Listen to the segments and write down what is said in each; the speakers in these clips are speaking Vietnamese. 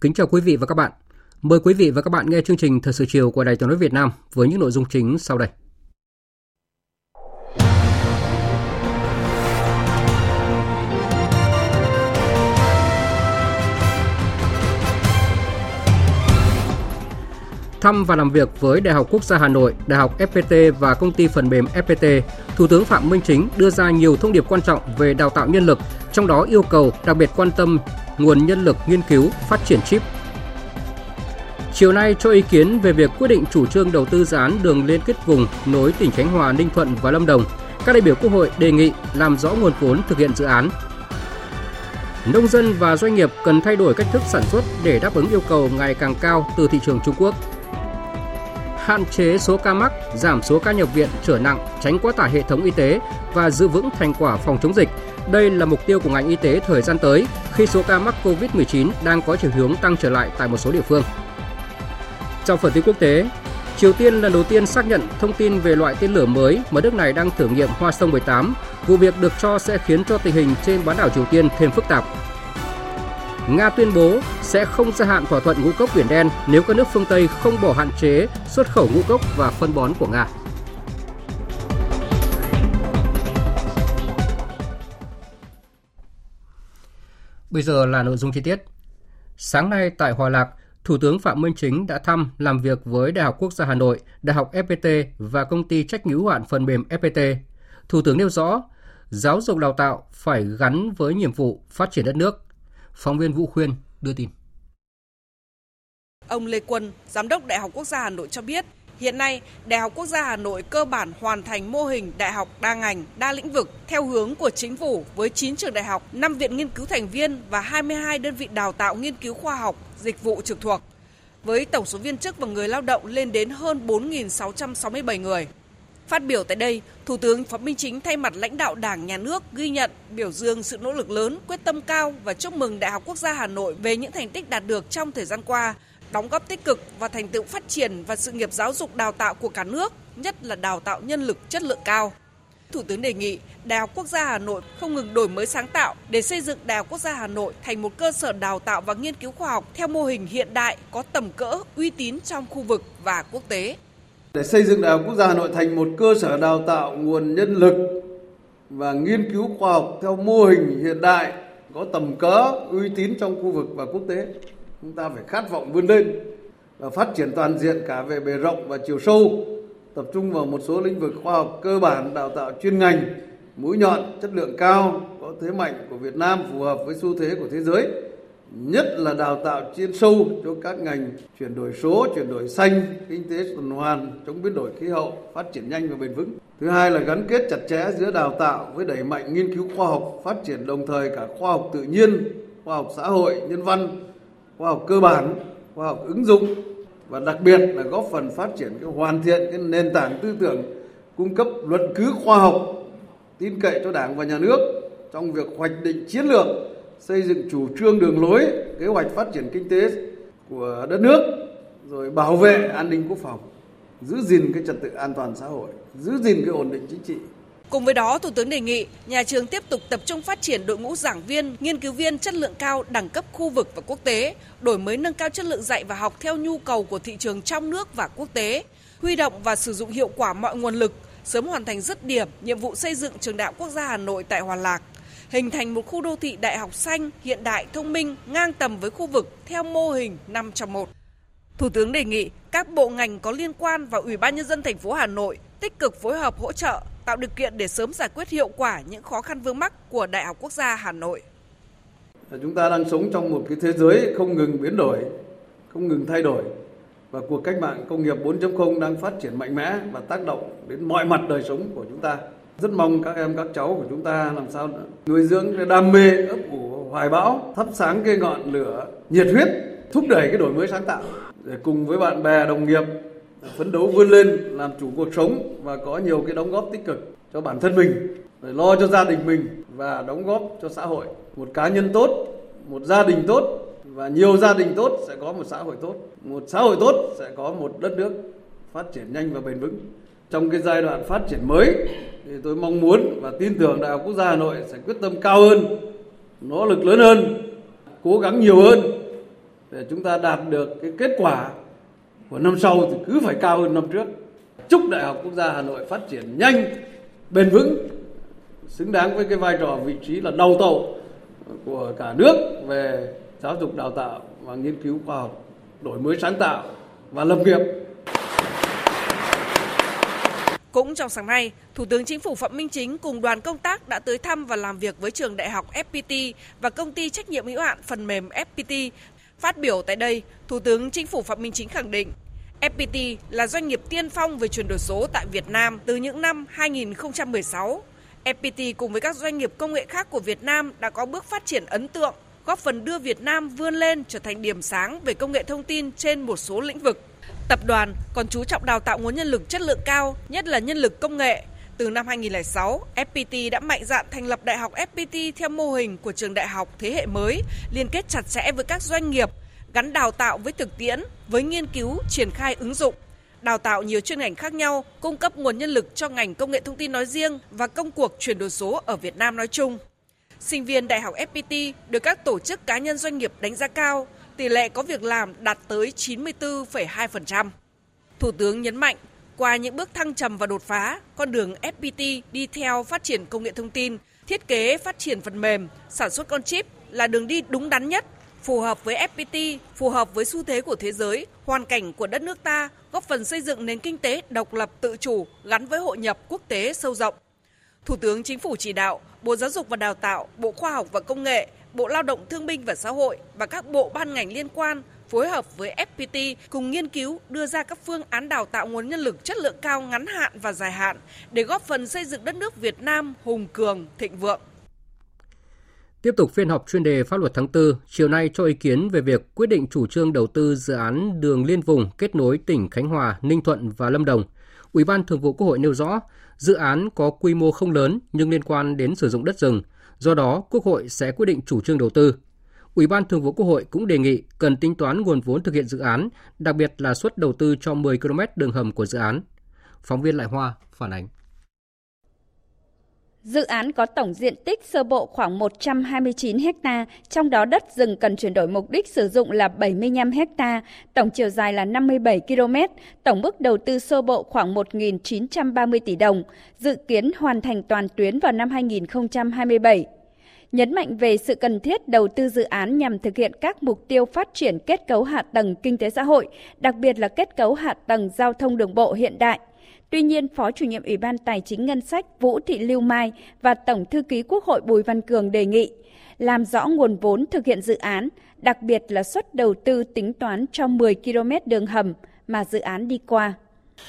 Kính chào quý vị và các bạn. Mời quý vị và các bạn nghe chương trình Thời sự chiều của Đài Tiếng nói Việt Nam với những nội dung chính sau đây. Thăm và làm việc với Đại học Quốc gia Hà Nội, Đại học FPT và công ty phần mềm FPT, Thủ tướng Phạm Minh Chính đưa ra nhiều thông điệp quan trọng về đào tạo nhân lực, trong đó yêu cầu đặc biệt quan tâm nguồn nhân lực nghiên cứu, phát triển chip. Chiều nay cho ý kiến về việc quyết định chủ trương đầu tư dự án đường liên kết vùng nối tỉnh Khánh Hòa, Ninh Thuận và Lâm Đồng, các đại biểu Quốc hội đề nghị làm rõ nguồn vốn thực hiện dự án. Nông dân và doanh nghiệp cần thay đổi cách thức sản xuất để đáp ứng yêu cầu ngày càng cao từ thị trường Trung Quốc. Hạn chế số ca mắc, giảm số ca nhập viện trở nặng, tránh quá tải hệ thống y tế và giữ vững thành quả phòng chống dịch đây là mục tiêu của ngành y tế thời gian tới khi số ca mắc COVID-19 đang có chiều hướng tăng trở lại tại một số địa phương. Trong phần tin quốc tế, Triều Tiên lần đầu tiên xác nhận thông tin về loại tên lửa mới mà nước này đang thử nghiệm Hoa Sông 18. Vụ việc được cho sẽ khiến cho tình hình trên bán đảo Triều Tiên thêm phức tạp. Nga tuyên bố sẽ không gia hạn thỏa thuận ngũ cốc Biển Đen nếu các nước phương Tây không bỏ hạn chế xuất khẩu ngũ cốc và phân bón của Nga. Bây giờ là nội dung chi tiết. Sáng nay tại Hòa Lạc, Thủ tướng Phạm Minh Chính đã thăm làm việc với Đại học Quốc gia Hà Nội, Đại học FPT và công ty trách nhiệm hữu hạn phần mềm FPT. Thủ tướng nêu rõ, giáo dục đào tạo phải gắn với nhiệm vụ phát triển đất nước. Phóng viên Vũ Khuyên đưa tin. Ông Lê Quân, Giám đốc Đại học Quốc gia Hà Nội cho biết, Hiện nay, Đại học Quốc gia Hà Nội cơ bản hoàn thành mô hình đại học đa ngành, đa lĩnh vực theo hướng của chính phủ với 9 trường đại học, 5 viện nghiên cứu thành viên và 22 đơn vị đào tạo nghiên cứu khoa học, dịch vụ trực thuộc. Với tổng số viên chức và người lao động lên đến hơn 4.667 người. Phát biểu tại đây, Thủ tướng Phạm Minh Chính thay mặt lãnh đạo Đảng, Nhà nước ghi nhận, biểu dương sự nỗ lực lớn, quyết tâm cao và chúc mừng Đại học Quốc gia Hà Nội về những thành tích đạt được trong thời gian qua – đóng góp tích cực và thành tựu phát triển và sự nghiệp giáo dục đào tạo của cả nước, nhất là đào tạo nhân lực chất lượng cao. Thủ tướng đề nghị Đại học Quốc gia Hà Nội không ngừng đổi mới sáng tạo để xây dựng Đại học Quốc gia Hà Nội thành một cơ sở đào tạo và nghiên cứu khoa học theo mô hình hiện đại, có tầm cỡ, uy tín trong khu vực và quốc tế. Để xây dựng Đại học Quốc gia Hà Nội thành một cơ sở đào tạo nguồn nhân lực và nghiên cứu khoa học theo mô hình hiện đại, có tầm cỡ, uy tín trong khu vực và quốc tế. Chúng ta phải khát vọng vươn lên và phát triển toàn diện cả về bề rộng và chiều sâu tập trung vào một số lĩnh vực khoa học cơ bản đào tạo chuyên ngành mũi nhọn chất lượng cao có thế mạnh của Việt Nam phù hợp với xu thế của thế giới nhất là đào tạo chuyên sâu cho các ngành chuyển đổi số, chuyển đổi xanh, kinh tế tuần hoàn, chống biến đổi khí hậu, phát triển nhanh và bền vững. Thứ hai là gắn kết chặt chẽ giữa đào tạo với đẩy mạnh nghiên cứu khoa học, phát triển đồng thời cả khoa học tự nhiên, khoa học xã hội, nhân văn, khoa học cơ bản khoa học ứng dụng và đặc biệt là góp phần phát triển cái hoàn thiện cái nền tảng tư tưởng cung cấp luận cứ khoa học tin cậy cho đảng và nhà nước trong việc hoạch định chiến lược xây dựng chủ trương đường lối kế hoạch phát triển kinh tế của đất nước rồi bảo vệ an ninh quốc phòng giữ gìn cái trật tự an toàn xã hội giữ gìn cái ổn định chính trị. Cùng với đó, Thủ tướng đề nghị nhà trường tiếp tục tập trung phát triển đội ngũ giảng viên, nghiên cứu viên chất lượng cao đẳng cấp khu vực và quốc tế, đổi mới nâng cao chất lượng dạy và học theo nhu cầu của thị trường trong nước và quốc tế, huy động và sử dụng hiệu quả mọi nguồn lực, sớm hoàn thành dứt điểm nhiệm vụ xây dựng trường đại quốc gia Hà Nội tại Hòa Lạc, hình thành một khu đô thị đại học xanh, hiện đại, thông minh, ngang tầm với khu vực theo mô hình 5 trong 1. Thủ tướng đề nghị các bộ ngành có liên quan và Ủy ban nhân dân thành phố Hà Nội tích cực phối hợp hỗ trợ tạo điều kiện để sớm giải quyết hiệu quả những khó khăn vướng mắc của Đại học Quốc gia Hà Nội. Chúng ta đang sống trong một cái thế giới không ngừng biến đổi, không ngừng thay đổi và cuộc cách mạng công nghiệp 4.0 đang phát triển mạnh mẽ và tác động đến mọi mặt đời sống của chúng ta. Rất mong các em các cháu của chúng ta làm sao nuôi dưỡng cái đam mê ấp ủ hoài bão, thắp sáng cái ngọn lửa nhiệt huyết, thúc đẩy cái đổi mới sáng tạo để cùng với bạn bè đồng nghiệp phấn đấu vươn lên làm chủ cuộc sống và có nhiều cái đóng góp tích cực cho bản thân mình, để lo cho gia đình mình và đóng góp cho xã hội. Một cá nhân tốt, một gia đình tốt và nhiều gia đình tốt sẽ có một xã hội tốt, một xã hội tốt sẽ có một đất nước phát triển nhanh và bền vững. Trong cái giai đoạn phát triển mới thì tôi mong muốn và tin tưởng Đại học Quốc gia Hà Nội sẽ quyết tâm cao hơn, nỗ lực lớn hơn, cố gắng nhiều hơn để chúng ta đạt được cái kết quả của năm sau thì cứ phải cao hơn năm trước. Chúc Đại học Quốc gia Hà Nội phát triển nhanh, bền vững, xứng đáng với cái vai trò vị trí là đầu tàu của cả nước về giáo dục đào tạo và nghiên cứu khoa học, đổi mới sáng tạo và lập nghiệp. Cũng trong sáng nay, Thủ tướng Chính phủ Phạm Minh Chính cùng đoàn công tác đã tới thăm và làm việc với trường đại học FPT và công ty trách nhiệm hữu hạn phần mềm FPT. Phát biểu tại đây, Thủ tướng Chính phủ Phạm Minh Chính khẳng định FPT là doanh nghiệp tiên phong về chuyển đổi số tại Việt Nam từ những năm 2016. FPT cùng với các doanh nghiệp công nghệ khác của Việt Nam đã có bước phát triển ấn tượng, góp phần đưa Việt Nam vươn lên trở thành điểm sáng về công nghệ thông tin trên một số lĩnh vực. Tập đoàn còn chú trọng đào tạo nguồn nhân lực chất lượng cao, nhất là nhân lực công nghệ. Từ năm 2006, FPT đã mạnh dạn thành lập Đại học FPT theo mô hình của trường đại học thế hệ mới, liên kết chặt chẽ với các doanh nghiệp, gắn đào tạo với thực tiễn, với nghiên cứu, triển khai ứng dụng, đào tạo nhiều chuyên ngành khác nhau, cung cấp nguồn nhân lực cho ngành công nghệ thông tin nói riêng và công cuộc chuyển đổi số ở Việt Nam nói chung. Sinh viên Đại học FPT được các tổ chức cá nhân doanh nghiệp đánh giá cao, tỷ lệ có việc làm đạt tới 94,2%. Thủ tướng nhấn mạnh, qua những bước thăng trầm và đột phá, con đường FPT đi theo phát triển công nghệ thông tin, thiết kế phát triển phần mềm, sản xuất con chip là đường đi đúng đắn nhất, phù hợp với FPT, phù hợp với xu thế của thế giới, hoàn cảnh của đất nước ta, góp phần xây dựng nền kinh tế độc lập tự chủ gắn với hội nhập quốc tế sâu rộng. Thủ tướng Chính phủ chỉ đạo Bộ Giáo dục và Đào tạo, Bộ Khoa học và Công nghệ, Bộ Lao động Thương binh và Xã hội và các bộ ban ngành liên quan phối hợp với FPT cùng nghiên cứu đưa ra các phương án đào tạo nguồn nhân lực chất lượng cao ngắn hạn và dài hạn để góp phần xây dựng đất nước Việt Nam hùng cường, thịnh vượng. Tiếp tục phiên họp chuyên đề pháp luật tháng 4, chiều nay cho ý kiến về việc quyết định chủ trương đầu tư dự án đường liên vùng kết nối tỉnh Khánh Hòa, Ninh Thuận và Lâm Đồng. Ủy ban Thường vụ Quốc hội nêu rõ, dự án có quy mô không lớn nhưng liên quan đến sử dụng đất rừng, do đó Quốc hội sẽ quyết định chủ trương đầu tư. Ủy ban Thường vụ Quốc hội cũng đề nghị cần tính toán nguồn vốn thực hiện dự án, đặc biệt là suất đầu tư cho 10 km đường hầm của dự án. Phóng viên Lại Hoa phản ánh. Dự án có tổng diện tích sơ bộ khoảng 129 ha, trong đó đất rừng cần chuyển đổi mục đích sử dụng là 75 ha, tổng chiều dài là 57 km, tổng mức đầu tư sơ bộ khoảng 1.930 tỷ đồng, dự kiến hoàn thành toàn tuyến vào năm 2027 nhấn mạnh về sự cần thiết đầu tư dự án nhằm thực hiện các mục tiêu phát triển kết cấu hạ tầng kinh tế xã hội, đặc biệt là kết cấu hạ tầng giao thông đường bộ hiện đại. Tuy nhiên, Phó chủ nhiệm Ủy ban Tài chính Ngân sách Vũ Thị Lưu Mai và Tổng thư ký Quốc hội Bùi Văn Cường đề nghị làm rõ nguồn vốn thực hiện dự án, đặc biệt là suất đầu tư tính toán cho 10 km đường hầm mà dự án đi qua.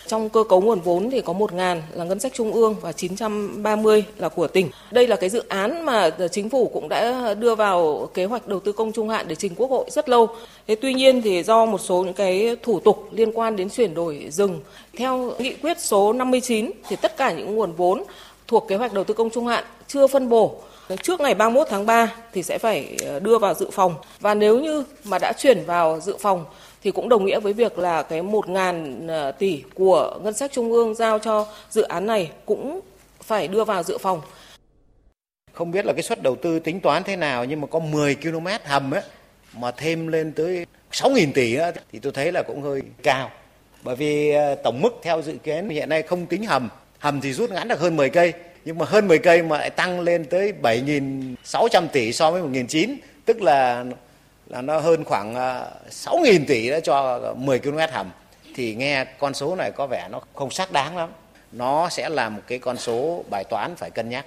Trong cơ cấu nguồn vốn thì có 1 ngàn là ngân sách trung ương và 930 là của tỉnh. Đây là cái dự án mà chính phủ cũng đã đưa vào kế hoạch đầu tư công trung hạn để trình quốc hội rất lâu. Thế tuy nhiên thì do một số những cái thủ tục liên quan đến chuyển đổi rừng, theo nghị quyết số 59 thì tất cả những nguồn vốn thuộc kế hoạch đầu tư công trung hạn chưa phân bổ trước ngày 31 tháng 3 thì sẽ phải ờ, đưa vào dự phòng và nếu như mà đã chuyển vào dự phòng thì cũng đồng nghĩa với việc là cái 1.000 à, tỷ của ngân sách trung ương giao cho dự án này cũng phải đưa vào dự phòng. Không biết là cái suất đầu tư tính toán thế nào nhưng mà có 10 km hầm ấy mà thêm lên tới 6.000 tỷ ấy, thì tôi thấy là cũng hơi cao. Bởi vì à, tổng mức theo dự kiến hiện nay không tính hầm, hầm thì rút ngắn được hơn 10 cây, nhưng mà hơn 10 cây mà lại tăng lên tới 7.600 tỷ so với 1.900, tức là là nó hơn khoảng à, 6.000 tỷ đã cho 10 km hầm thì nghe con số này có vẻ nó không xác đáng lắm nó sẽ là một cái con số bài toán phải cân nhắc.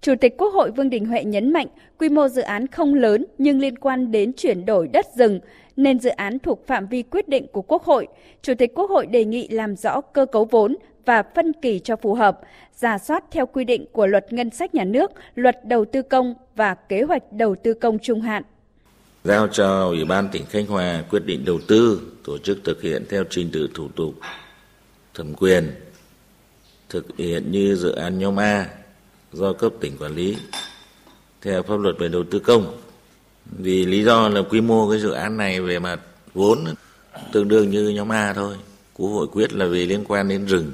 Chủ tịch Quốc hội Vương Đình Huệ nhấn mạnh quy mô dự án không lớn nhưng liên quan đến chuyển đổi đất rừng nên dự án thuộc phạm vi quyết định của Quốc hội. Chủ tịch Quốc hội đề nghị làm rõ cơ cấu vốn và phân kỳ cho phù hợp, giả soát theo quy định của luật ngân sách nhà nước, luật đầu tư công và kế hoạch đầu tư công trung hạn. Giao cho Ủy ban tỉnh Khánh Hòa quyết định đầu tư, tổ chức thực hiện theo trình tự thủ tục thẩm quyền, thực hiện như dự án nhóm A do cấp tỉnh quản lý theo pháp luật về đầu tư công. Vì lý do là quy mô cái dự án này về mặt vốn tương đương như nhóm A thôi. Quốc hội quyết là vì liên quan đến rừng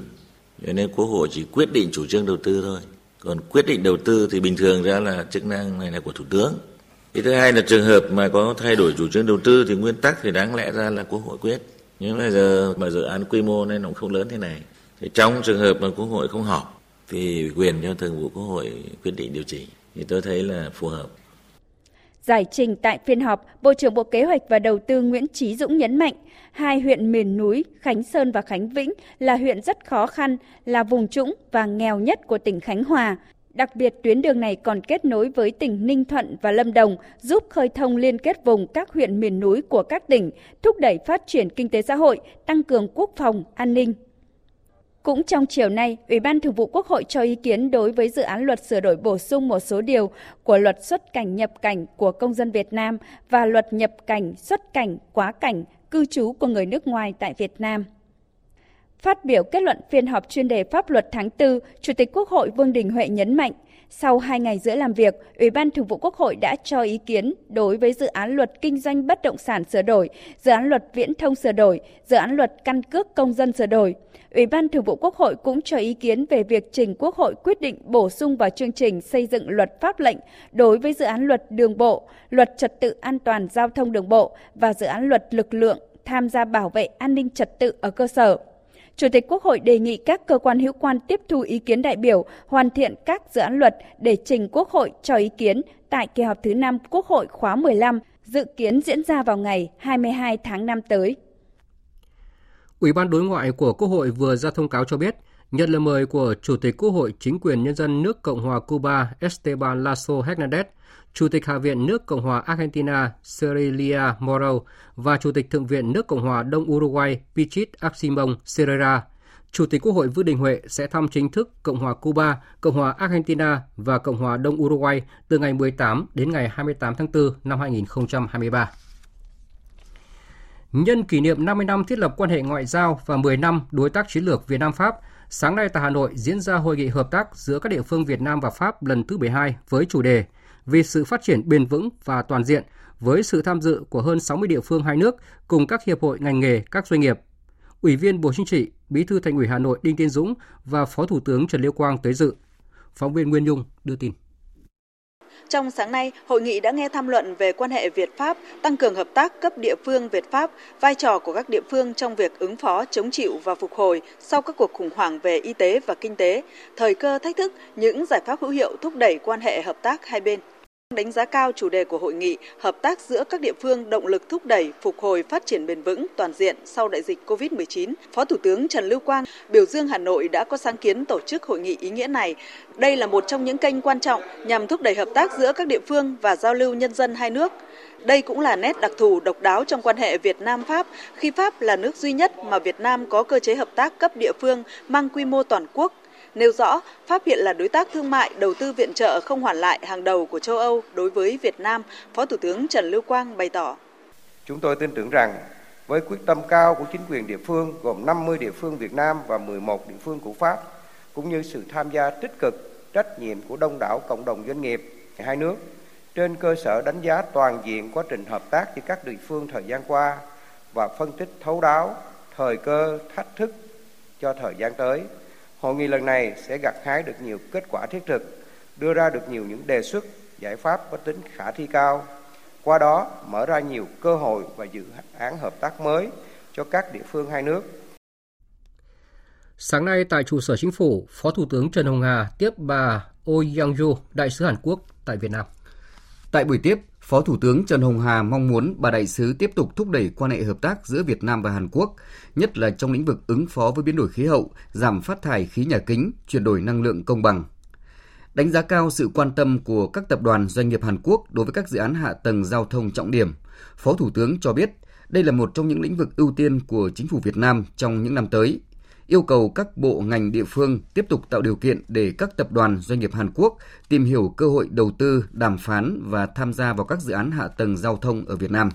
cho nên Quốc hội chỉ quyết định chủ trương đầu tư thôi. Còn quyết định đầu tư thì bình thường ra là chức năng này là của Thủ tướng. Cái thứ hai là trường hợp mà có thay đổi chủ trương đầu tư thì nguyên tắc thì đáng lẽ ra là Quốc hội quyết. Nhưng bây giờ mà dự án quy mô nên nó không lớn thế này. Thì trong trường hợp mà Quốc hội không họp thì quyền cho thường vụ Quốc hội quyết định điều chỉnh. Thì tôi thấy là phù hợp. Giải trình tại phiên họp, Bộ trưởng Bộ Kế hoạch và Đầu tư Nguyễn Trí Dũng nhấn mạnh, hai huyện miền núi Khánh Sơn và Khánh Vĩnh là huyện rất khó khăn, là vùng trũng và nghèo nhất của tỉnh Khánh Hòa. Đặc biệt tuyến đường này còn kết nối với tỉnh Ninh Thuận và Lâm Đồng, giúp khơi thông liên kết vùng các huyện miền núi của các tỉnh, thúc đẩy phát triển kinh tế xã hội, tăng cường quốc phòng, an ninh. Cũng trong chiều nay, Ủy ban Thường vụ Quốc hội cho ý kiến đối với dự án luật sửa đổi bổ sung một số điều của luật xuất cảnh nhập cảnh của công dân Việt Nam và luật nhập cảnh, xuất cảnh, quá cảnh, cư trú của người nước ngoài tại Việt Nam. Phát biểu kết luận phiên họp chuyên đề pháp luật tháng 4, Chủ tịch Quốc hội Vương Đình Huệ nhấn mạnh, sau hai ngày rưỡi làm việc, Ủy ban Thường vụ Quốc hội đã cho ý kiến đối với dự án luật kinh doanh bất động sản sửa đổi, dự án luật viễn thông sửa đổi, dự án luật căn cước công dân sửa đổi. Ủy ban Thường vụ Quốc hội cũng cho ý kiến về việc trình Quốc hội quyết định bổ sung vào chương trình xây dựng luật pháp lệnh đối với dự án luật đường bộ, luật trật tự an toàn giao thông đường bộ và dự án luật lực lượng tham gia bảo vệ an ninh trật tự ở cơ sở. Chủ tịch Quốc hội đề nghị các cơ quan hữu quan tiếp thu ý kiến đại biểu, hoàn thiện các dự án luật để trình Quốc hội cho ý kiến tại kỳ họp thứ 5 Quốc hội khóa 15, dự kiến diễn ra vào ngày 22 tháng 5 tới. Ủy ban đối ngoại của Quốc hội vừa ra thông cáo cho biết, nhận lời mời của Chủ tịch Quốc hội Chính quyền Nhân dân nước Cộng hòa Cuba Esteban Lasso Hernandez, Chủ tịch Hạ viện nước Cộng hòa Argentina Cecilia Moro và Chủ tịch Thượng viện nước Cộng hòa Đông Uruguay Pichit Aximon Serrera. Chủ tịch Quốc hội Vương Đình Huệ sẽ thăm chính thức Cộng hòa Cuba, Cộng hòa Argentina và Cộng hòa Đông Uruguay từ ngày 18 đến ngày 28 tháng 4 năm 2023. Nhân kỷ niệm 50 năm thiết lập quan hệ ngoại giao và 10 năm đối tác chiến lược Việt Nam Pháp, sáng nay tại Hà Nội diễn ra hội nghị hợp tác giữa các địa phương Việt Nam và Pháp lần thứ 12 với chủ đề Vì sự phát triển bền vững và toàn diện với sự tham dự của hơn 60 địa phương hai nước cùng các hiệp hội ngành nghề, các doanh nghiệp. Ủy viên Bộ Chính trị, Bí thư Thành ủy Hà Nội Đinh Tiến Dũng và Phó Thủ tướng Trần Liêu Quang tới dự. Phóng viên Nguyên Nhung đưa tin. Trong sáng nay, hội nghị đã nghe tham luận về quan hệ Việt-Pháp, tăng cường hợp tác cấp địa phương Việt-Pháp, vai trò của các địa phương trong việc ứng phó, chống chịu và phục hồi sau các cuộc khủng hoảng về y tế và kinh tế, thời cơ thách thức, những giải pháp hữu hiệu thúc đẩy quan hệ hợp tác hai bên. Đánh giá cao chủ đề của hội nghị, hợp tác giữa các địa phương động lực thúc đẩy phục hồi phát triển bền vững toàn diện sau đại dịch COVID-19. Phó Thủ tướng Trần Lưu Quang biểu dương Hà Nội đã có sáng kiến tổ chức hội nghị ý nghĩa này. Đây là một trong những kênh quan trọng nhằm thúc đẩy hợp tác giữa các địa phương và giao lưu nhân dân hai nước. Đây cũng là nét đặc thù độc đáo trong quan hệ Việt Nam Pháp khi Pháp là nước duy nhất mà Việt Nam có cơ chế hợp tác cấp địa phương mang quy mô toàn quốc nêu rõ Pháp hiện là đối tác thương mại đầu tư viện trợ không hoàn lại hàng đầu của châu Âu đối với Việt Nam, Phó Thủ tướng Trần Lưu Quang bày tỏ. Chúng tôi tin tưởng rằng với quyết tâm cao của chính quyền địa phương gồm 50 địa phương Việt Nam và 11 địa phương của Pháp, cũng như sự tham gia tích cực, trách nhiệm của đông đảo cộng đồng doanh nghiệp hai nước, trên cơ sở đánh giá toàn diện quá trình hợp tác giữa các địa phương thời gian qua và phân tích thấu đáo thời cơ, thách thức cho thời gian tới, Hội nghị lần này sẽ gặt hái được nhiều kết quả thiết thực, đưa ra được nhiều những đề xuất, giải pháp có tính khả thi cao, qua đó mở ra nhiều cơ hội và dự án hợp tác mới cho các địa phương hai nước. Sáng nay tại trụ sở chính phủ, Phó Thủ tướng Trần Hồng Hà tiếp bà Oh Young-ju, đại sứ Hàn Quốc tại Việt Nam. Tại buổi tiếp, Phó Thủ tướng Trần Hồng Hà mong muốn bà đại sứ tiếp tục thúc đẩy quan hệ hợp tác giữa Việt Nam và Hàn Quốc, nhất là trong lĩnh vực ứng phó với biến đổi khí hậu, giảm phát thải khí nhà kính, chuyển đổi năng lượng công bằng. Đánh giá cao sự quan tâm của các tập đoàn doanh nghiệp Hàn Quốc đối với các dự án hạ tầng giao thông trọng điểm. Phó Thủ tướng cho biết đây là một trong những lĩnh vực ưu tiên của chính phủ Việt Nam trong những năm tới, yêu cầu các bộ ngành địa phương tiếp tục tạo điều kiện để các tập đoàn doanh nghiệp Hàn Quốc tìm hiểu cơ hội đầu tư, đàm phán và tham gia vào các dự án hạ tầng giao thông ở Việt Nam.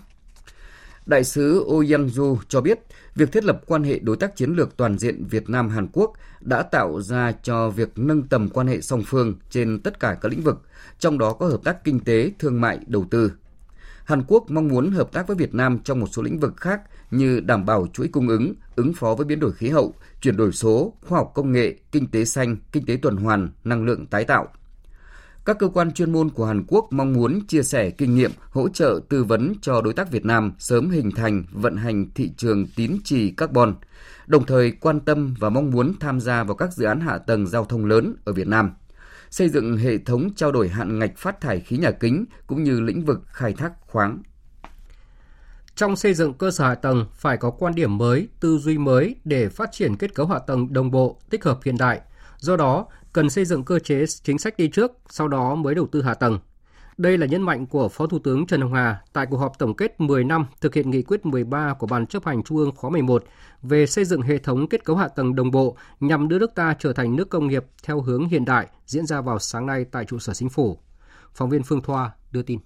Đại sứ Oh Yang-ju cho biết, việc thiết lập quan hệ đối tác chiến lược toàn diện Việt Nam Hàn Quốc đã tạo ra cho việc nâng tầm quan hệ song phương trên tất cả các lĩnh vực, trong đó có hợp tác kinh tế, thương mại, đầu tư. Hàn Quốc mong muốn hợp tác với Việt Nam trong một số lĩnh vực khác như đảm bảo chuỗi cung ứng, ứng phó với biến đổi khí hậu, chuyển đổi số, khoa học công nghệ, kinh tế xanh, kinh tế tuần hoàn, năng lượng tái tạo. Các cơ quan chuyên môn của Hàn Quốc mong muốn chia sẻ kinh nghiệm, hỗ trợ tư vấn cho đối tác Việt Nam sớm hình thành, vận hành thị trường tín trì carbon, đồng thời quan tâm và mong muốn tham gia vào các dự án hạ tầng giao thông lớn ở Việt Nam xây dựng hệ thống trao đổi hạn ngạch phát thải khí nhà kính cũng như lĩnh vực khai thác khoáng. Trong xây dựng cơ sở hạ tầng phải có quan điểm mới, tư duy mới để phát triển kết cấu hạ tầng đồng bộ, tích hợp hiện đại. Do đó, cần xây dựng cơ chế chính sách đi trước, sau đó mới đầu tư hạ tầng. Đây là nhấn mạnh của Phó Thủ tướng Trần Hồng Hà tại cuộc họp tổng kết 10 năm thực hiện nghị quyết 13 của Ban chấp hành Trung ương khóa 11 về xây dựng hệ thống kết cấu hạ tầng đồng bộ nhằm đưa nước ta trở thành nước công nghiệp theo hướng hiện đại diễn ra vào sáng nay tại trụ sở chính phủ. Phóng viên Phương Thoa đưa tin.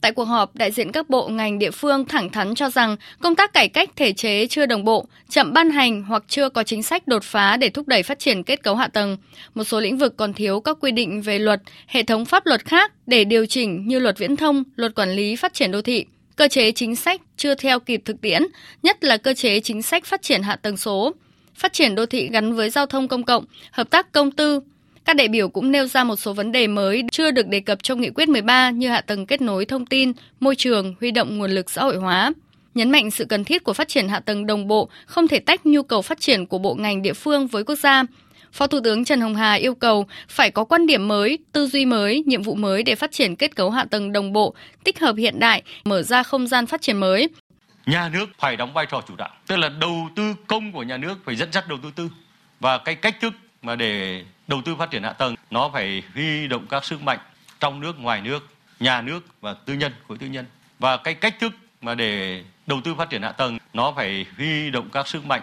Tại cuộc họp, đại diện các bộ ngành địa phương thẳng thắn cho rằng công tác cải cách thể chế chưa đồng bộ, chậm ban hành hoặc chưa có chính sách đột phá để thúc đẩy phát triển kết cấu hạ tầng. Một số lĩnh vực còn thiếu các quy định về luật, hệ thống pháp luật khác để điều chỉnh như luật viễn thông, luật quản lý phát triển đô thị. Cơ chế chính sách chưa theo kịp thực tiễn, nhất là cơ chế chính sách phát triển hạ tầng số. Phát triển đô thị gắn với giao thông công cộng, hợp tác công tư, các đại biểu cũng nêu ra một số vấn đề mới chưa được đề cập trong nghị quyết 13 như hạ tầng kết nối thông tin, môi trường, huy động nguồn lực xã hội hóa. Nhấn mạnh sự cần thiết của phát triển hạ tầng đồng bộ, không thể tách nhu cầu phát triển của bộ ngành địa phương với quốc gia. Phó Thủ tướng Trần Hồng Hà yêu cầu phải có quan điểm mới, tư duy mới, nhiệm vụ mới để phát triển kết cấu hạ tầng đồng bộ, tích hợp hiện đại, mở ra không gian phát triển mới. Nhà nước phải đóng vai trò chủ đạo, tức là đầu tư công của nhà nước phải dẫn dắt đầu tư tư và cái cách thức mà để đầu tư phát triển hạ tầng, nó phải huy động các sức mạnh trong nước, ngoài nước, nhà nước và tư nhân, khối tư nhân. Và cái cách thức mà để đầu tư phát triển hạ tầng, nó phải huy động các sức mạnh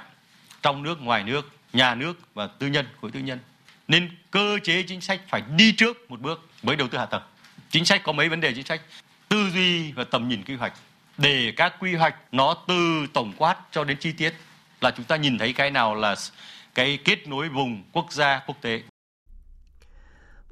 trong nước, ngoài nước, nhà nước và tư nhân, khối tư nhân. Nên cơ chế chính sách phải đi trước một bước với đầu tư hạ tầng. Chính sách có mấy vấn đề chính sách? Tư duy và tầm nhìn quy hoạch. Để các quy hoạch nó từ tổng quát cho đến chi tiết là chúng ta nhìn thấy cái nào là cái kết nối vùng quốc gia quốc tế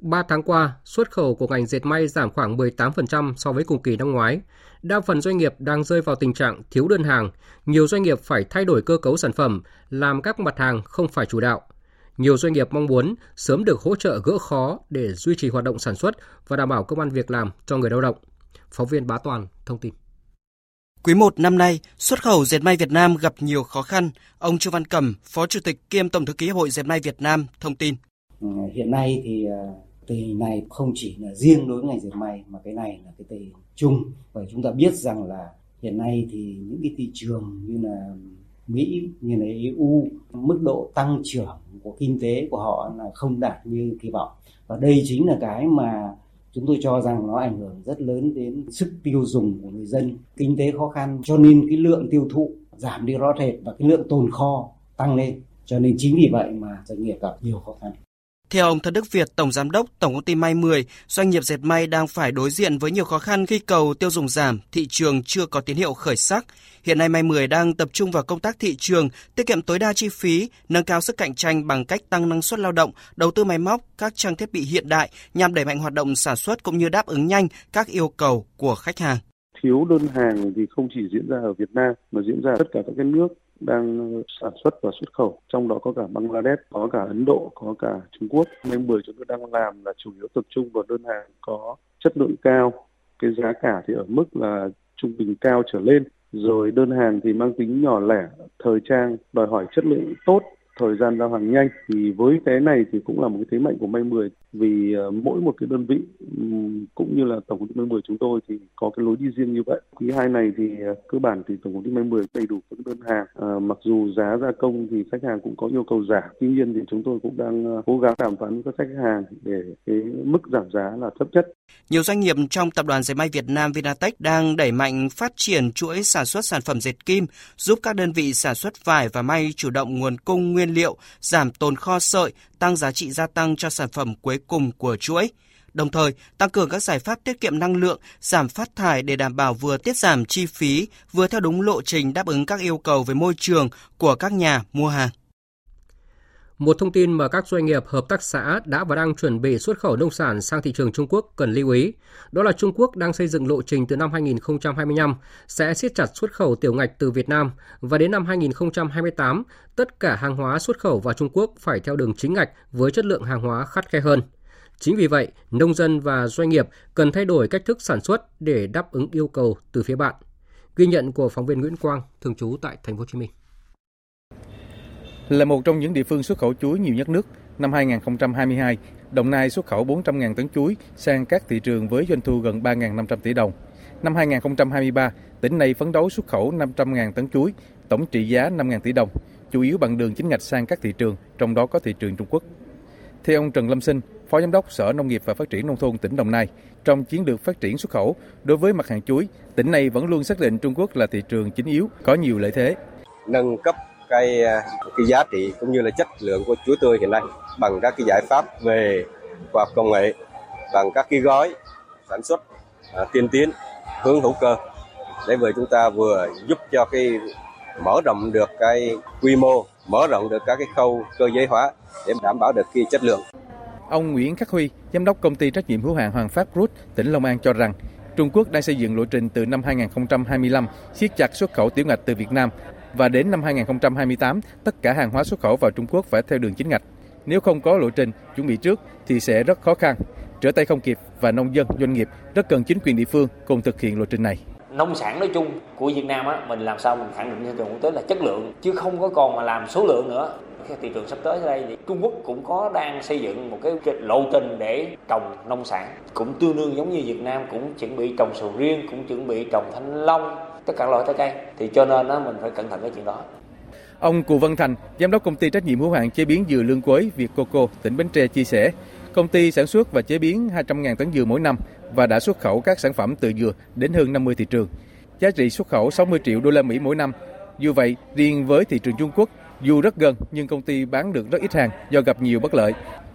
3 tháng qua, xuất khẩu của ngành dệt may giảm khoảng 18% so với cùng kỳ năm ngoái. Đa phần doanh nghiệp đang rơi vào tình trạng thiếu đơn hàng, nhiều doanh nghiệp phải thay đổi cơ cấu sản phẩm, làm các mặt hàng không phải chủ đạo. Nhiều doanh nghiệp mong muốn sớm được hỗ trợ gỡ khó để duy trì hoạt động sản xuất và đảm bảo công an việc làm cho người lao động. Phóng viên Bá Toàn thông tin. Quý 1 năm nay, xuất khẩu dệt may Việt Nam gặp nhiều khó khăn. Ông Chu Văn Cẩm, Phó Chủ tịch kiêm Tổng thư ký hội Dệt may Việt Nam thông tin. Ừ, hiện nay thì à, tình hình này không chỉ là riêng đối với ngành dệt may mà cái này là cái tình hình chung và chúng ta biết rằng là hiện nay thì những cái thị trường như là Mỹ như là EU mức độ tăng trưởng của kinh tế của họ là không đạt như kỳ vọng và đây chính là cái mà chúng tôi cho rằng nó ảnh hưởng rất lớn đến sức tiêu dùng của người dân, kinh tế khó khăn, cho nên cái lượng tiêu thụ giảm đi rõ rệt và cái lượng tồn kho tăng lên. Cho nên chính vì vậy mà doanh nghiệp gặp nhiều khó khăn theo ông Thân Đức Việt, Tổng Giám đốc Tổng công ty May 10, doanh nghiệp dệt may đang phải đối diện với nhiều khó khăn khi cầu tiêu dùng giảm, thị trường chưa có tín hiệu khởi sắc. Hiện nay May 10 đang tập trung vào công tác thị trường, tiết kiệm tối đa chi phí, nâng cao sức cạnh tranh bằng cách tăng năng suất lao động, đầu tư máy móc, các trang thiết bị hiện đại nhằm đẩy mạnh hoạt động sản xuất cũng như đáp ứng nhanh các yêu cầu của khách hàng. Thiếu đơn hàng thì không chỉ diễn ra ở Việt Nam mà diễn ra ở tất cả các cái nước đang ờ, sản xuất và xuất khẩu. Trong đó có cả Bangladesh, có cả Ấn Độ, có cả Trung Quốc. Nên bưởi chúng tôi đang làm là chủ yếu tập trung vào đơn hàng có chất lượng cao. Cái giá cả thì ở mức là trung bình cao trở lên. Rồi đơn hàng thì mang tính nhỏ lẻ, thời trang, đòi hỏi chất lượng tốt thời gian giao hàng nhanh thì với cái này thì cũng là một cái thế mạnh của May 10 vì ờ, mỗi một cái đơn vị cũng như là tổng công ty May 10 chúng tôi thì có cái lối đi riêng như vậy. Quý hai này thì ờ, cơ bản thì tổng công ty May 10 đầy đủ các đơn hàng. À, mặc dù giá gia công thì khách hàng cũng có yêu cầu giảm, tuy nhiên thì chúng tôi cũng đang cố gắng đàm phán với các khách hàng để cái mức giảm giá là thấp nhất. Nhiều doanh nghiệp trong tập đoàn dệt may Việt Nam Vinatech đang đẩy mạnh phát triển chuỗi sản xuất sản phẩm dệt kim, giúp các đơn vị sản xuất vải và may chủ động nguồn cung nguyên liệu, giảm tồn kho sợi, tăng giá trị gia tăng cho sản phẩm cuối cùng của chuỗi. Đồng thời, tăng cường các giải pháp tiết kiệm năng lượng, giảm phát thải để đảm bảo vừa tiết giảm chi phí, vừa theo đúng lộ trình đáp ứng các yêu cầu về môi trường của các nhà mua hàng. Một thông tin mà các doanh nghiệp hợp tác xã đã và đang chuẩn bị xuất khẩu nông sản sang thị trường Trung Quốc cần lưu ý, đó là Trung Quốc đang xây dựng lộ trình từ năm 2025 sẽ siết chặt xuất khẩu tiểu ngạch từ Việt Nam và đến năm 2028, tất cả hàng hóa xuất khẩu vào Trung Quốc phải theo đường chính ngạch với chất lượng hàng hóa khắt khe hơn. Chính vì vậy, nông dân và doanh nghiệp cần thay đổi cách thức sản xuất để đáp ứng yêu cầu từ phía bạn. Ghi nhận của phóng viên Nguyễn Quang, thường trú tại Thành phố Hồ Chí Minh. Là một trong những địa phương xuất khẩu chuối nhiều nhất nước, năm 2022, Đồng Nai xuất khẩu 400.000 tấn chuối sang các thị trường với doanh thu gần 3.500 tỷ đồng. Năm 2023, tỉnh này phấn đấu xuất khẩu 500.000 tấn chuối, tổng trị giá 5.000 tỷ đồng, chủ yếu bằng đường chính ngạch sang các thị trường, trong đó có thị trường Trung Quốc. Theo ông Trần Lâm Sinh, Phó Giám đốc Sở Nông nghiệp và Phát triển Nông thôn tỉnh Đồng Nai, trong chiến lược phát triển xuất khẩu, đối với mặt hàng chuối, tỉnh này vẫn luôn xác định Trung Quốc là thị trường chính yếu, có nhiều lợi thế. Nâng cấp cái à, cái giá trị cũng như là chất lượng của chuối tươi hiện nay bằng các cái giải pháp về khoa học công nghệ bằng các cái gói sản xuất à, tiên tiến hướng hữu cơ để vừa chúng ta vừa giúp cho cái mở rộng được cái quy mô mở rộng được các cái khâu cơ giới hóa để đảm bảo được cái chất lượng. Ông Nguyễn Khắc Huy, giám đốc công ty trách nhiệm hữu hạn Hoàng Phát Group tỉnh Long An cho rằng Trung Quốc đang xây dựng lộ trình từ năm 2025 siết chặt xuất khẩu tiểu ngạch từ Việt Nam và đến năm 2028, tất cả hàng hóa xuất khẩu vào Trung Quốc phải theo đường chính ngạch. Nếu không có lộ trình chuẩn bị trước thì sẽ rất khó khăn, trở tay không kịp và nông dân, doanh nghiệp rất cần chính quyền địa phương cùng thực hiện lộ trình này. Nông sản nói chung của Việt Nam á, mình làm sao mình khẳng định thị trường quốc tế là chất lượng chứ không có còn mà làm số lượng nữa. Cái thị trường sắp tới đây thì Trung Quốc cũng có đang xây dựng một cái lộ trình để trồng nông sản cũng tương đương giống như Việt Nam cũng chuẩn bị trồng sầu riêng cũng chuẩn bị trồng thanh long tất cả loại trái cây thì cho nên đó mình phải cẩn thận cái chuyện đó Ông Cù Văn Thành, giám đốc công ty trách nhiệm hữu hạn chế biến dừa lương quế Việt Coco, tỉnh Bến Tre chia sẻ, công ty sản xuất và chế biến 200.000 tấn dừa mỗi năm và đã xuất khẩu các sản phẩm từ dừa đến hơn 50 thị trường. Giá trị xuất khẩu 60 triệu đô la Mỹ mỗi năm. Dù vậy, riêng với thị trường Trung Quốc, dù rất gần nhưng công ty bán được rất ít hàng do gặp nhiều bất lợi.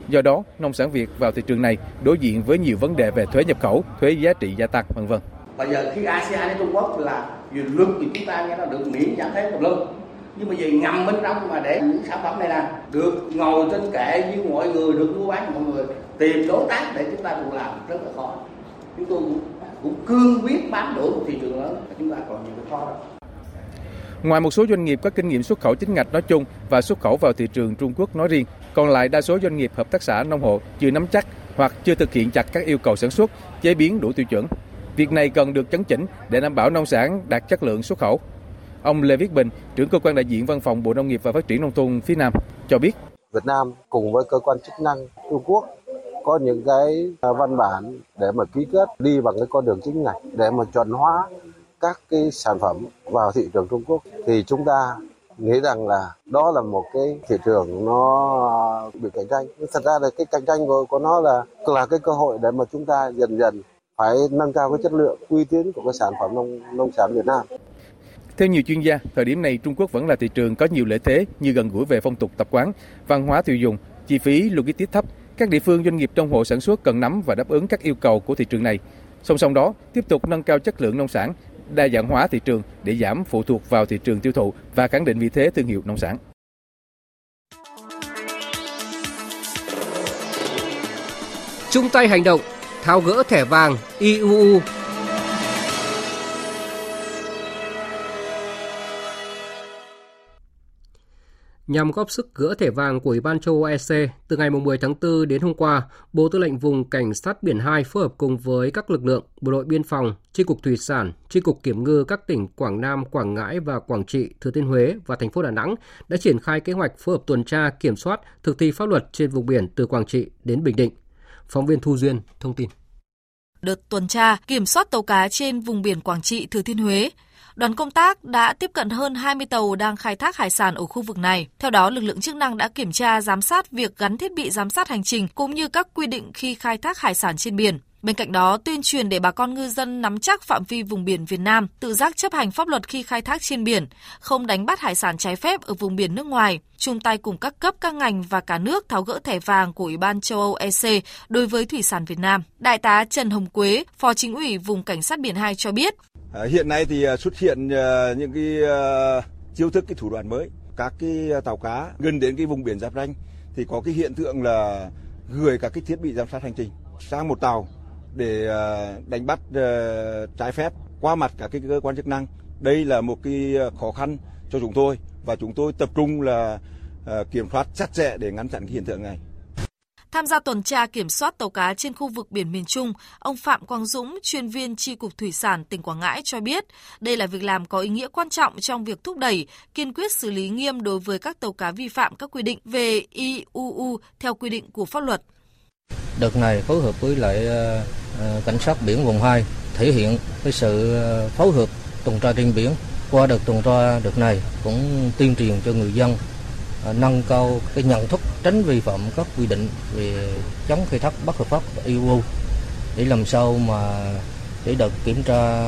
Do đó, nông sản Việt vào thị trường này đối diện với nhiều vấn đề về thuế nhập khẩu, thuế giá trị gia tăng, vân vân. Bây giờ khi ASEAN với Trung Quốc là vì luật thì chúng ta nghe nó được miễn giảm thuế tùm lum nhưng mà về ngầm bên trong mà để những sản phẩm này là được ngồi trên kệ như mọi người được mua bán mọi người tìm đối tác để chúng ta cùng làm rất là khó. Chúng tôi cũng, cũng cương quyết bám đuổi một thị trường lớn và chúng ta còn nhiều cái khó đó. Ngoài một số doanh nghiệp có kinh nghiệm xuất khẩu chính ngạch nói chung và xuất khẩu vào thị trường Trung Quốc nói riêng, còn lại đa số doanh nghiệp hợp tác xã nông hộ chưa nắm chắc hoặc chưa thực hiện chặt các yêu cầu sản xuất, chế biến đủ tiêu chuẩn. Việc này cần được chấn chỉnh để đảm bảo nông sản đạt chất lượng xuất khẩu. Ông Lê Viết Bình, trưởng cơ quan đại diện văn phòng Bộ Nông nghiệp và Phát triển nông thôn phía Nam cho biết. Việt Nam cùng với cơ quan chức năng Trung Quốc có những cái à, văn bản để mà ký kết đi bằng cái con đường chính ngạch để mà chuẩn hóa các cái sản phẩm vào thị trường Trung Quốc. Thì chúng ta nghĩ rằng là đó là một cái thị trường nó bị cạnh tranh. Nhưng thật ra là cái cạnh tranh của, của nó là là cái cơ hội để mà chúng ta dần dần phải nâng cao cái chất lượng uy tín của cái sản phẩm nông nông sản Việt Nam theo nhiều chuyên gia, thời điểm này Trung Quốc vẫn là thị trường có nhiều lợi thế như gần gũi về phong tục tập quán, văn hóa tiêu dùng, chi phí logistics thấp. Các địa phương doanh nghiệp trong hộ sản xuất cần nắm và đáp ứng các yêu cầu của thị trường này. Song song đó, tiếp tục nâng cao chất lượng nông sản, đa dạng hóa thị trường để giảm phụ thuộc vào thị trường tiêu thụ và khẳng định vị thế thương hiệu nông sản. Chung tay hành động, tháo gỡ thẻ vàng IUU Nhằm góp sức gỡ thẻ vàng của Ủy ban châu Âu EC, từ ngày 10 tháng 4 đến hôm qua, Bộ Tư lệnh Vùng Cảnh sát Biển 2 phối hợp cùng với các lực lượng, Bộ đội Biên phòng, Tri cục Thủy sản, Tri cục Kiểm ngư các tỉnh Quảng Nam, Quảng Ngãi và Quảng Trị, Thừa Thiên Huế và thành phố Đà Nẵng đã triển khai kế hoạch phối hợp tuần tra, kiểm soát, thực thi pháp luật trên vùng biển từ Quảng Trị đến Bình Định. Phóng viên Thu Duyên thông tin. Đợt tuần tra, kiểm soát tàu cá trên vùng biển Quảng Trị, Thừa Thiên Huế đoàn công tác đã tiếp cận hơn 20 tàu đang khai thác hải sản ở khu vực này. Theo đó, lực lượng chức năng đã kiểm tra giám sát việc gắn thiết bị giám sát hành trình cũng như các quy định khi khai thác hải sản trên biển. Bên cạnh đó, tuyên truyền để bà con ngư dân nắm chắc phạm vi vùng biển Việt Nam, tự giác chấp hành pháp luật khi khai thác trên biển, không đánh bắt hải sản trái phép ở vùng biển nước ngoài, chung tay cùng các cấp các ngành và cả nước tháo gỡ thẻ vàng của Ủy ban châu Âu EC đối với thủy sản Việt Nam. Đại tá Trần Hồng Quế, Phó Chính ủy vùng Cảnh sát biển 2 cho biết. À, hiện nay thì à, xuất hiện à, những cái chiêu thức cái thủ đoạn mới, các cái tàu cá gần đến cái vùng biển giáp ranh thì có cái hiện tượng là gửi các cái thiết bị giám sát hành trình sang một tàu để đánh bắt trái phép qua mặt cả cái cơ quan chức năng. Đây là một cái khó khăn cho chúng tôi và chúng tôi tập trung là kiểm soát chặt chẽ để ngăn chặn cái hiện tượng này. Tham gia tuần tra kiểm soát tàu cá trên khu vực biển miền Trung, ông Phạm Quang Dũng, chuyên viên Tri Cục Thủy sản tỉnh Quảng Ngãi cho biết, đây là việc làm có ý nghĩa quan trọng trong việc thúc đẩy, kiên quyết xử lý nghiêm đối với các tàu cá vi phạm các quy định về IUU theo quy định của pháp luật. Đợt này phối hợp với lại uh, Ờ, cảnh sát biển vùng 2 thể hiện cái sự ờ, phối hợp tuần tra trên biển. Qua đợt tuần tra đợt này cũng tuyên truyền cho người dân ờ, nâng cao cái nhận thức, tránh vi phạm các quy định về chống khai thác bất hợp pháp EU để làm sao mà để đợt kiểm tra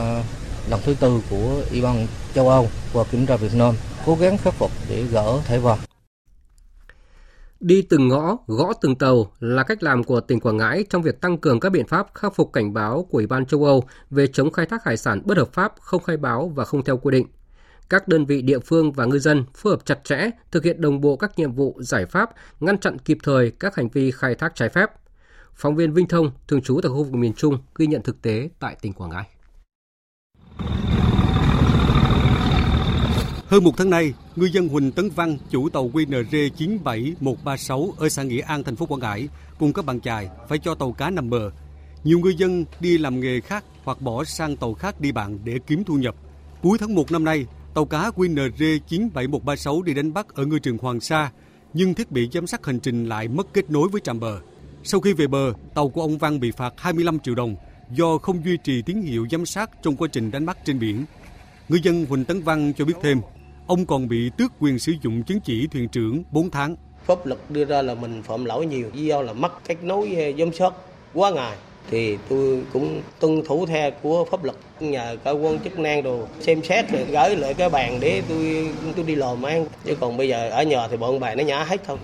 lần thứ tư của Ủy ban châu Âu và kiểm tra Việt Nam cố gắng khắc phục để gỡ thẻ vàng. Đi từng ngõ, gõ từng tàu là cách làm của tỉnh Quảng Ngãi trong việc tăng cường các biện pháp khắc phục cảnh báo của Ủy ban châu Âu về chống khai thác hải sản bất hợp pháp, không khai báo và không theo quy định các đơn vị địa phương và ngư dân phối hợp chặt chẽ, thực hiện đồng bộ các nhiệm vụ, giải pháp, ngăn chặn kịp thời các hành vi khai thác trái phép. Phóng viên Vinh Thông, thường trú tại khu vực miền Trung, ghi nhận thực tế tại tỉnh Quảng Ngãi. Hơn một tháng nay, ngư dân Huỳnh Tấn Văn, chủ tàu QNR 97136 ở xã Nghĩa An, thành phố Quảng Ngãi, cùng các bạn chài phải cho tàu cá nằm bờ. Nhiều ngư dân đi làm nghề khác hoặc bỏ sang tàu khác đi bạn để kiếm thu nhập. Cuối tháng 1 năm nay, Tàu cá QNR 97136 đi đánh bắt ở ngư trường Hoàng Sa, nhưng thiết bị giám sát hành trình lại mất kết nối với trạm bờ. Sau khi về bờ, tàu của ông Văn bị phạt 25 triệu đồng do không duy trì tín hiệu giám sát trong quá trình đánh bắt trên biển. Ngư dân Huỳnh Tấn Văn cho biết thêm, ông còn bị tước quyền sử dụng chứng chỉ thuyền trưởng 4 tháng. Pháp luật đưa ra là mình phạm lỗi nhiều, do là mất kết nối giám sát quá ngày. Thì tôi cũng tuân thủ theo của pháp luật nhờ cơ quan chức năng đồ xem xét rồi gửi lại cái bàn để tôi tôi đi làm ăn. Chứ còn bây giờ ở nhà thì bọn bạn nó nhả hết thôi.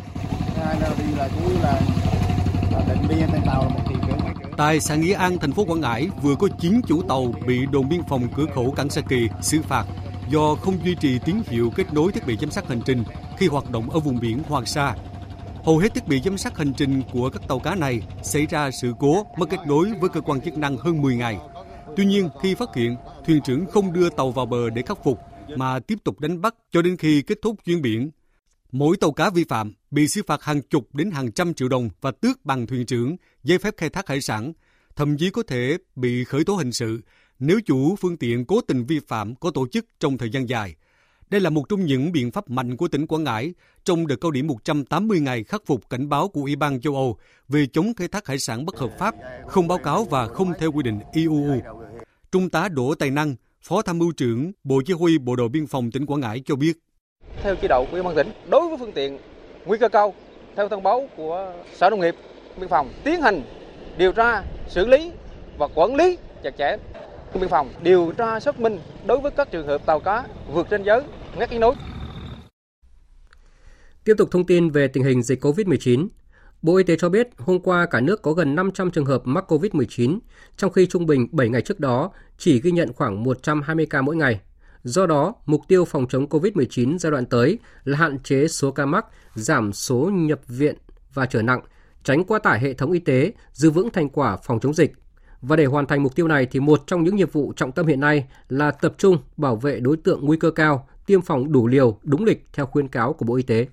Tại xã Nghĩa An, thành phố Quảng Ngãi vừa có 9 chủ tàu bị đồn biên phòng cửa khẩu Cảng Sa Kỳ xử phạt do không duy trì tín hiệu kết nối thiết bị giám sát hành trình khi hoạt động ở vùng biển Hoàng Sa Hầu hết thiết bị giám sát hành trình của các tàu cá này xảy ra sự cố mất kết nối với cơ quan chức năng hơn 10 ngày. Tuy nhiên, khi phát hiện, thuyền trưởng không đưa tàu vào bờ để khắc phục mà tiếp tục đánh bắt cho đến khi kết thúc chuyến biển. Mỗi tàu cá vi phạm bị xử phạt hàng chục đến hàng trăm triệu đồng và tước bằng thuyền trưởng, giấy phép khai thác hải sản, thậm chí có thể bị khởi tố hình sự nếu chủ phương tiện cố tình vi phạm có tổ chức trong thời gian dài – đây là một trong những biện pháp mạnh của tỉnh Quảng Ngãi trong đợt cao điểm 180 ngày khắc phục cảnh báo của Ủy ban châu Âu về chống khai thác hải sản bất hợp pháp, không báo cáo và không theo quy định IUU. Trung tá Đỗ Tài Năng, Phó Tham mưu trưởng Bộ Chỉ huy Bộ đội Biên phòng tỉnh Quảng Ngãi cho biết. Theo chỉ đạo của Ủy ban tỉnh, đối với phương tiện nguy cơ cao, theo thông báo của Sở Nông nghiệp, Biên phòng, tiến hành điều tra, xử lý và quản lý chặt chẽ biên phòng điều tra xác minh đối với các trường hợp tàu cá vượt ranh giới ngắt kết nối. Tiếp tục thông tin về tình hình dịch COVID-19. Bộ Y tế cho biết hôm qua cả nước có gần 500 trường hợp mắc COVID-19, trong khi trung bình 7 ngày trước đó chỉ ghi nhận khoảng 120 ca mỗi ngày. Do đó, mục tiêu phòng chống COVID-19 giai đoạn tới là hạn chế số ca mắc, giảm số nhập viện và trở nặng, tránh quá tải hệ thống y tế, giữ vững thành quả phòng chống dịch. Và để hoàn thành mục tiêu này thì một trong những nhiệm vụ trọng tâm hiện nay là tập trung bảo vệ đối tượng nguy cơ cao, tiêm phòng đủ liều, đúng lịch theo khuyến cáo của Bộ Y tế.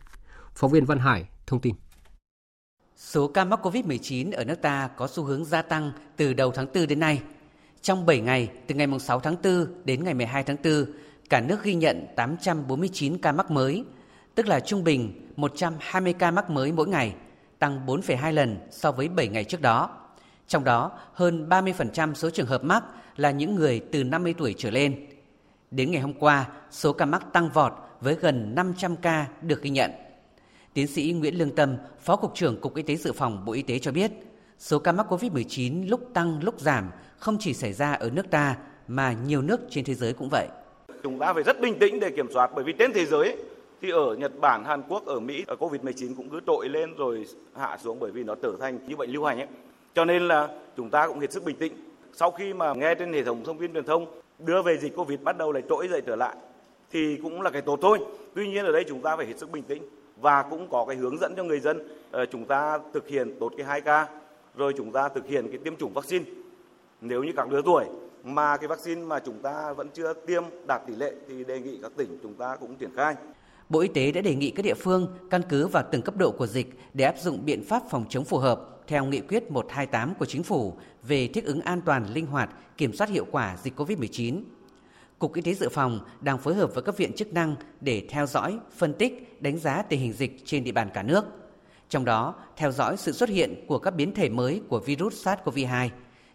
Phóng viên Văn Hải thông tin. Số ca mắc COVID-19 ở nước ta có xu hướng gia tăng từ đầu tháng 4 đến nay. Trong 7 ngày, từ ngày 6 tháng 4 đến ngày 12 tháng 4, cả nước ghi nhận 849 ca mắc mới, tức là trung bình 120 ca mắc mới mỗi ngày, tăng 4,2 lần so với 7 ngày trước đó. Trong đó, hơn 30% số trường hợp mắc là những người từ 50 tuổi trở lên. Đến ngày hôm qua, số ca mắc tăng vọt với gần 500 ca được ghi nhận. Tiến sĩ Nguyễn Lương Tâm, Phó Cục trưởng Cục Y tế Dự phòng Bộ Y tế cho biết, số ca mắc COVID-19 lúc tăng lúc giảm không chỉ xảy ra ở nước ta mà nhiều nước trên thế giới cũng vậy. Chúng ta phải rất bình tĩnh để kiểm soát bởi vì trên thế giới thì ở Nhật Bản, Hàn Quốc, ở Mỹ ở Covid-19 cũng cứ trội lên rồi hạ xuống bởi vì nó trở thành như bệnh lưu hành ấy. Cho nên là chúng ta cũng hết sức bình tĩnh. Sau khi mà nghe trên hệ thống thông tin truyền thông, đưa về dịch Covid bắt đầu lại trỗi dậy trở lại, thì cũng là cái tốt thôi. Tuy nhiên ở đây chúng ta phải hết sức bình tĩnh và cũng có cái hướng dẫn cho người dân ờ, chúng ta thực hiện tốt cái 2K rồi chúng ta thực hiện cái tiêm chủng vaccine. Nếu như các lứa tuổi mà cái vaccine mà chúng ta vẫn chưa tiêm đạt tỷ lệ thì đề nghị các tỉnh chúng ta cũng triển khai. Bộ Y tế đã đề nghị các địa phương căn cứ vào từng cấp độ của dịch để áp dụng biện pháp phòng chống phù hợp theo nghị quyết 128 của chính phủ về thích ứng an toàn, linh hoạt, kiểm soát hiệu quả dịch COVID-19. Cục Y tế Dự phòng đang phối hợp với các viện chức năng để theo dõi, phân tích, đánh giá tình hình dịch trên địa bàn cả nước. Trong đó, theo dõi sự xuất hiện của các biến thể mới của virus SARS-CoV-2,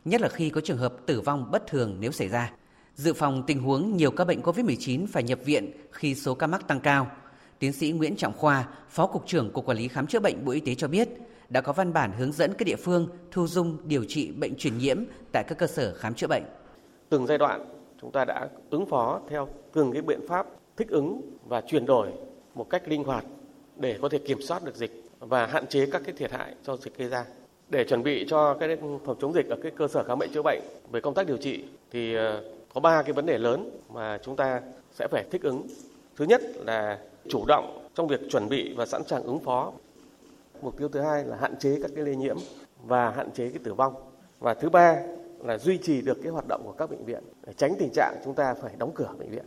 nhất là khi có trường hợp tử vong bất thường nếu xảy ra. Dự phòng tình huống nhiều ca bệnh COVID-19 phải nhập viện khi số ca mắc tăng cao. Tiến sĩ Nguyễn Trọng Khoa, Phó Cục trưởng Cục Quản lý Khám chữa bệnh Bộ Y tế cho biết, đã có văn bản hướng dẫn các địa phương thu dung, điều trị bệnh truyền nhiễm tại các cơ sở khám chữa bệnh. Từng giai đoạn, chúng ta đã ứng phó theo từng cái biện pháp thích ứng và chuyển đổi một cách linh hoạt để có thể kiểm soát được dịch và hạn chế các cái thiệt hại do dịch gây ra. Để chuẩn bị cho cái phòng chống dịch ở cái cơ sở khám bệnh chữa bệnh, về công tác điều trị thì ờ, có ba cái vấn đề lớn mà chúng ta sẽ phải thích ứng. Thứ nhất là chủ động trong việc chuẩn bị và sẵn sàng ứng phó. Mục tiêu thứ hai là hạn chế các cái lây nhiễm và hạn chế cái tử vong. Và thứ ba là duy trì được cái hoạt động của các bệnh viện để tránh tình trạng chúng ta phải đóng cửa bệnh viện.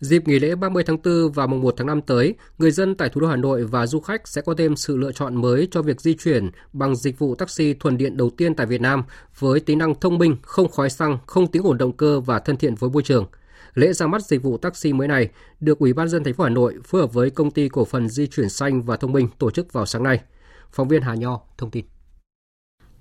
Dịp nghỉ lễ 30 tháng 4 và mùng 1 tháng 5 tới, người dân tại thủ đô Hà Nội và du khách sẽ có thêm sự lựa chọn mới cho việc di chuyển bằng dịch vụ taxi thuần điện đầu tiên tại Việt Nam với tính năng thông minh, không khói xăng, không tiếng ồn động cơ và thân thiện với môi trường. Lễ ra mắt dịch vụ taxi mới này được Ủy ban dân thành phố Hà Nội phối hợp với công ty cổ phần di chuyển xanh và thông minh tổ chức vào sáng nay. Phóng viên Hà Nho thông tin.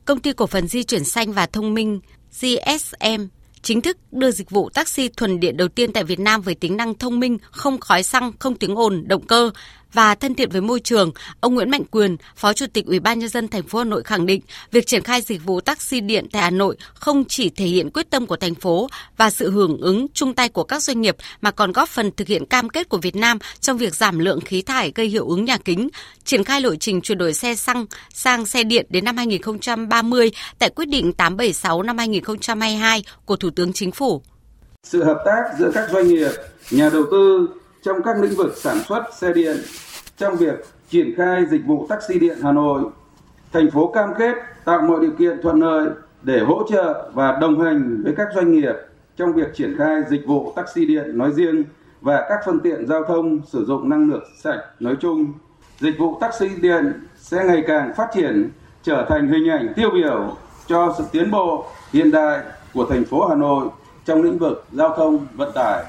Công ty cổ phần di chuyển xanh và thông minh GSM chính thức đưa dịch vụ taxi thuần điện đầu tiên tại Việt Nam với tính năng thông minh, không khói xăng, không tiếng ồn, động cơ và thân thiện với môi trường, ông Nguyễn Mạnh Quyền, Phó Chủ tịch Ủy ban nhân dân thành phố Hà Nội khẳng định, việc triển khai dịch vụ taxi điện tại Hà Nội không chỉ thể hiện quyết tâm của thành phố và sự hưởng ứng chung tay của các doanh nghiệp mà còn góp phần thực hiện cam kết của Việt Nam trong việc giảm lượng khí thải gây hiệu ứng nhà kính, triển khai lộ trình chuyển đổi xe xăng sang xe điện đến năm 2030 tại quyết định 876 năm 2022 của Thủ tướng Chính phủ. Sự hợp tác giữa các doanh nghiệp, nhà đầu tư trong các lĩnh vực sản xuất xe điện, trong việc triển khai dịch vụ taxi điện Hà Nội. Thành phố cam kết tạo mọi điều kiện thuận lợi để hỗ trợ và đồng hành với các doanh nghiệp trong việc triển khai dịch vụ taxi điện nói riêng và các phương tiện giao thông sử dụng năng lượng sạch nói chung. Dịch vụ taxi điện sẽ ngày càng phát triển, trở thành hình ảnh tiêu biểu cho sự tiến bộ hiện đại của thành phố Hà Nội trong lĩnh vực giao thông vận tải.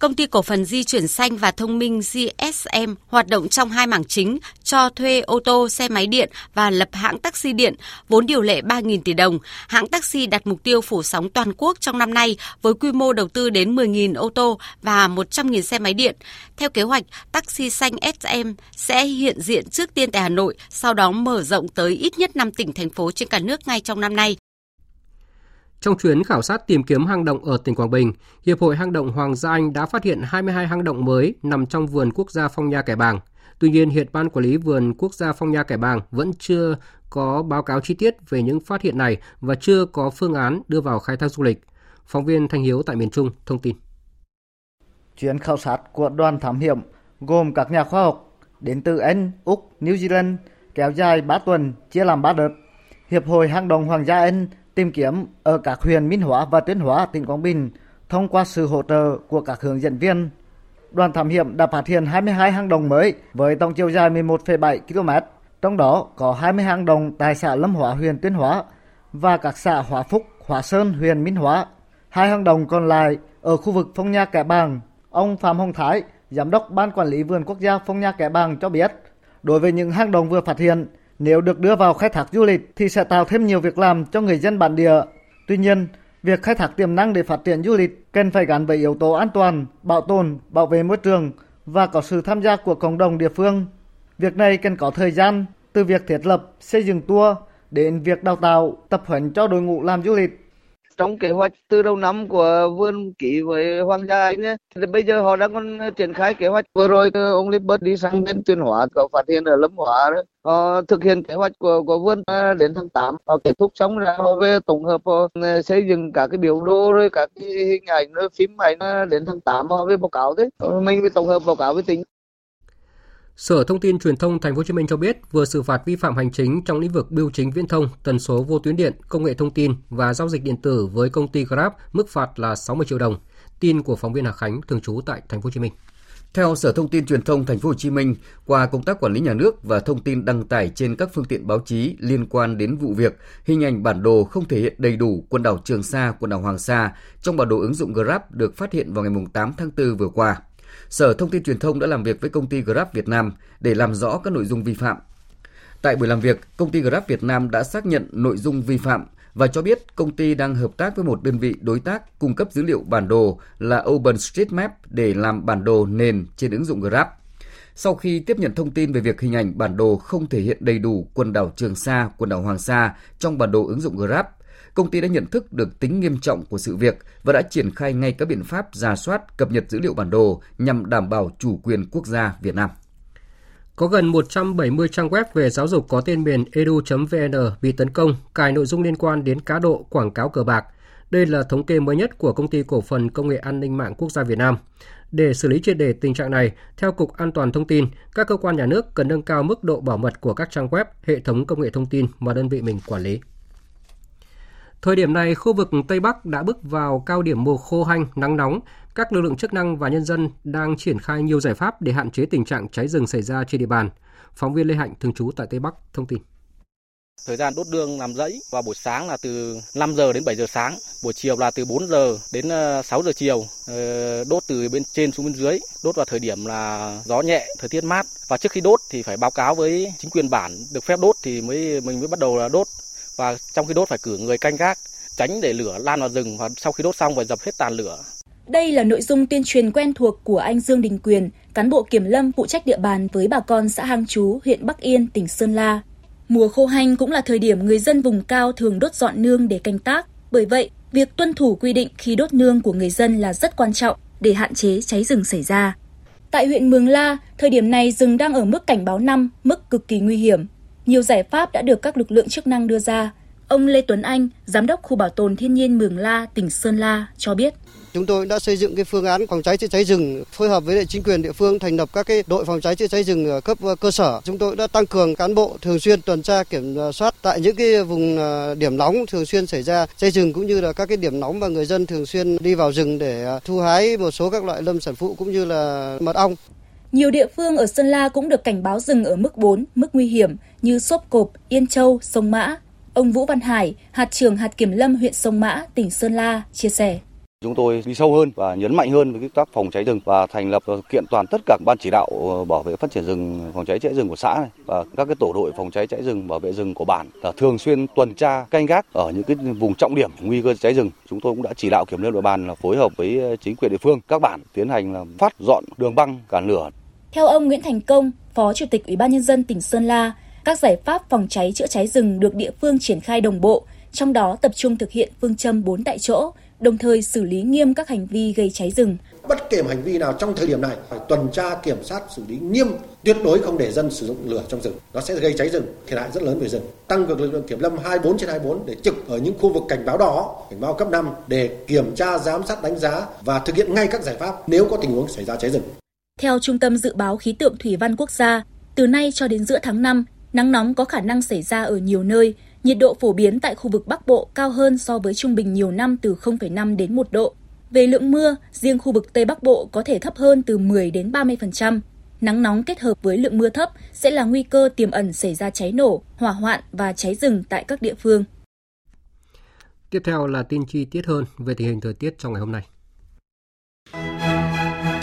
Công ty cổ phần di chuyển xanh và thông minh GSM hoạt động trong hai mảng chính cho thuê ô tô, xe máy điện và lập hãng taxi điện, vốn điều lệ 3.000 tỷ đồng. Hãng taxi đặt mục tiêu phủ sóng toàn quốc trong năm nay với quy mô đầu tư đến 10.000 ô tô và 100.000 xe máy điện. Theo kế hoạch, taxi xanh SM sẽ hiện diện trước tiên tại Hà Nội, sau đó mở rộng tới ít nhất 5 tỉnh thành phố trên cả nước ngay trong năm nay. Trong chuyến khảo sát tìm kiếm hang động ở tỉnh Quảng Bình, Hiệp hội Hang động Hoàng gia Anh đã phát hiện 22 hang động mới nằm trong vườn quốc gia Phong Nha Kẻ Bàng. Tuy nhiên, hiện Ban Quản lý Vườn Quốc gia Phong Nha Kẻ Bàng vẫn chưa có báo cáo chi tiết về những phát hiện này và chưa có phương án đưa vào khai thác du lịch. Phóng viên Thanh Hiếu tại miền Trung thông tin. Chuyến khảo sát của đoàn thám hiểm gồm các nhà khoa học đến từ Anh, Úc, New Zealand kéo dài 3 tuần chia làm 3 đợt. Hiệp hội Hang động Hoàng gia Anh tìm kiếm ở các huyện Minh Hóa và Tuyên Hóa, tỉnh Quảng Bình thông qua sự hỗ trợ của các hướng dẫn viên. đoàn thám hiểm đã phát hiện 22 hang động mới với tổng chiều dài 11,7 km, trong đó có 20 hang động tại xã Lâm Hóa huyện Tuyên Hóa và các xã Hóa Phúc, Hóa Sơn huyện Minh Hóa. Hai hang động còn lại ở khu vực Phong Nha Kẻ Bàng. Ông Phạm Hồng Thái, Giám đốc Ban Quản lý Vườn Quốc gia Phong Nha Kẻ Bàng cho biết, đối với những hang động vừa phát hiện, nếu được đưa vào khai thác du lịch thì sẽ tạo thêm nhiều việc làm cho người dân bản địa. Tuy nhiên, việc khai thác tiềm năng để phát triển du lịch cần phải gắn với yếu tố an toàn, bảo tồn, bảo vệ môi trường và có sự tham gia của cộng đồng địa phương. Việc này cần có thời gian từ việc thiết lập, xây dựng tour đến việc đào tạo, tập huấn cho đội ngũ làm du lịch trong kế hoạch từ đầu năm của vườn ký với Hoàng gia Anh ấy, thì bây giờ họ đang còn ờ, triển khai kế hoạch. Vừa rồi ờ, ông Lippert đi sang bên tuyên hóa có phát hiện ở lâm hóa đó. Họ thực hiện kế hoạch của của vườn ờ, đến tháng 8 họ kết thúc xong ra họ về tổng hợp họ xây dựng cả cái biểu đồ rồi các cái hình ảnh rồi phim ảnh đến tháng 8 họ về báo cáo đấy mình tổng hợp báo cáo với tỉnh. Sở Thông tin Truyền thông Thành phố Hồ Chí Minh cho biết vừa xử phạt vi phạm hành chính trong lĩnh vực bưu chính viễn thông, tần số vô tuyến điện, công nghệ thông tin và giao dịch điện tử với công ty Grab, mức phạt là 60 triệu đồng. Tin của phóng viên Hà Khánh thường trú tại Thành phố Hồ Chí Minh. Theo Sở Thông tin Truyền thông Thành phố Hồ Chí Minh, qua công tác quản lý nhà nước và thông tin đăng tải trên các phương tiện báo chí liên quan đến vụ việc, hình ảnh bản đồ không thể hiện đầy đủ quần đảo Trường Sa, quần đảo Hoàng Sa trong bản đồ ứng dụng Grab được phát hiện vào ngày 8 tháng 4 vừa qua. Sở Thông tin Truyền thông đã làm việc với công ty Grab Việt Nam để làm rõ các nội dung vi phạm. Tại buổi làm việc, công ty Grab Việt Nam đã xác nhận nội dung vi phạm và cho biết công ty đang hợp tác với một đơn vị đối tác cung cấp dữ liệu bản đồ là OpenStreetMap để làm bản đồ nền trên ứng dụng Grab. Sau khi tiếp nhận thông tin về việc hình ảnh bản đồ không thể hiện đầy đủ quần đảo Trường Sa, quần đảo Hoàng Sa trong bản đồ ứng dụng Grab, công ty đã nhận thức được tính nghiêm trọng của sự việc và đã triển khai ngay các biện pháp giả soát, cập nhật dữ liệu bản đồ nhằm đảm bảo chủ quyền quốc gia Việt Nam. Có gần 170 trang web về giáo dục có tên miền edu.vn bị tấn công, cài nội dung liên quan đến cá độ, quảng cáo cờ bạc. Đây là thống kê mới nhất của Công ty Cổ phần Công nghệ An ninh mạng Quốc gia Việt Nam. Để xử lý triệt đề tình trạng này, theo Cục An toàn Thông tin, các cơ quan nhà nước cần nâng cao mức độ bảo mật của các trang web, hệ thống công nghệ thông tin mà đơn vị mình quản lý. Thời điểm này, khu vực Tây Bắc đã bước vào cao điểm mùa khô hanh, nắng nóng. Các lực lượng chức năng và nhân dân đang triển khai nhiều giải pháp để hạn chế tình trạng cháy rừng xảy ra trên địa bàn. Phóng viên Lê Hạnh thường trú tại Tây Bắc thông tin. Thời gian đốt đường làm rẫy vào buổi sáng là từ 5 giờ đến 7 giờ sáng, buổi chiều là từ 4 giờ đến ờ, 6 giờ chiều, ờ, đốt từ bên trên xuống bên dưới, đốt vào thời điểm là gió nhẹ, thời tiết mát và trước khi đốt thì phải báo cáo với chính quyền bản được phép đốt thì mới mình mới bắt đầu là đốt và trong khi đốt phải cử người canh gác tránh để lửa lan vào rừng và sau khi đốt xong phải dập hết tàn lửa. Đây là nội dung tuyên truyền quen thuộc của anh Dương Đình Quyền, cán bộ kiểm lâm phụ trách địa bàn với bà con xã Hang Chú, huyện Bắc Yên, tỉnh Sơn La. Mùa khô hanh cũng là thời điểm người dân vùng cao thường đốt dọn nương để canh tác. Bởi vậy, việc tuân thủ quy định khi đốt nương của người dân là rất quan trọng để hạn chế cháy rừng xảy ra. Tại huyện Mường La, thời điểm này rừng đang ở mức cảnh báo 5, mức cực kỳ nguy hiểm. Nhiều giải pháp đã được các lực lượng chức năng đưa ra. Ông Lê Tuấn Anh, Giám đốc khu bảo tồn thiên nhiên Mường La, tỉnh Sơn La cho biết. Chúng tôi đã xây dựng cái phương án phòng cháy chữa cháy rừng, phối hợp với chính quyền địa phương thành lập các cái đội phòng cháy chữa cháy rừng ở cấp ờ, cơ sở. Chúng tôi đã tăng cường cán bộ thường xuyên tuần tra kiểm ờ, soát tại những cái vùng ờ, điểm nóng thường xuyên xảy ra cháy rừng cũng như là các cái điểm nóng mà người dân thường xuyên đi vào rừng để thu hái một số các loại lâm sản phụ cũng như là mật ong. Nhiều địa phương ở Sơn La cũng được cảnh báo rừng ở mức 4, mức nguy hiểm như Sốp Cộp, Yên Châu, Sông Mã. Ông Vũ Văn Hải, hạt trưởng hạt kiểm lâm huyện Sông Mã, tỉnh Sơn La, chia sẻ. Chúng tôi đi sâu hơn và nhấn mạnh hơn với công tác phòng cháy rừng và thành lập ờ, kiện toàn tất cả ban chỉ đạo ờ, bảo vệ phát triển rừng, phòng cháy chữa rừng của xã này và các cái tổ đội phòng cháy cháy rừng, bảo vệ rừng của bản là thường xuyên tuần tra canh gác ở những cái vùng trọng điểm nguy cơ cháy rừng. Chúng tôi cũng đã chỉ đạo kiểm lâm địa bàn là phối hợp với ờ, chính quyền địa phương các bản tiến hành là phát dọn đường băng cản lửa theo ông Nguyễn Thành Công, Phó Chủ tịch Ủy ban Nhân dân tỉnh Sơn La, các giải pháp phòng cháy chữa cháy rừng được địa phương triển khai đồng bộ, trong đó tập trung thực hiện phương châm 4 tại chỗ, đồng thời xử lý nghiêm các hành vi gây cháy rừng. Bất kể hành vi nào trong thời điểm này phải tuần tra kiểm soát xử lý nghiêm, tuyệt đối không để dân sử dụng lửa trong rừng. Nó sẽ gây cháy rừng, thiệt hại rất lớn về rừng. Tăng cường lực lượng kiểm lâm 24 trên 24 để trực ở những khu vực cảnh báo đỏ, cảnh báo cấp 5 để kiểm tra, giám sát, đánh giá và thực hiện ngay các giải pháp nếu có tình huống xảy ra cháy rừng. Theo Trung tâm Dự báo Khí tượng Thủy văn Quốc gia, từ nay cho đến giữa tháng 5, nắng nóng có khả năng xảy ra ở nhiều nơi, nhiệt độ phổ biến tại khu vực Bắc Bộ cao hơn so với trung bình nhiều năm từ 0,5 đến 1 độ. Về lượng mưa, riêng khu vực Tây Bắc Bộ có thể thấp hơn từ 10 đến 30%. Nắng nóng kết hợp với lượng mưa thấp sẽ là nguy cơ tiềm ẩn xảy ra cháy nổ, hỏa hoạn và cháy rừng tại các địa phương. Tiếp theo là tin chi tiết hơn về tình hình thời tiết trong ngày hôm nay.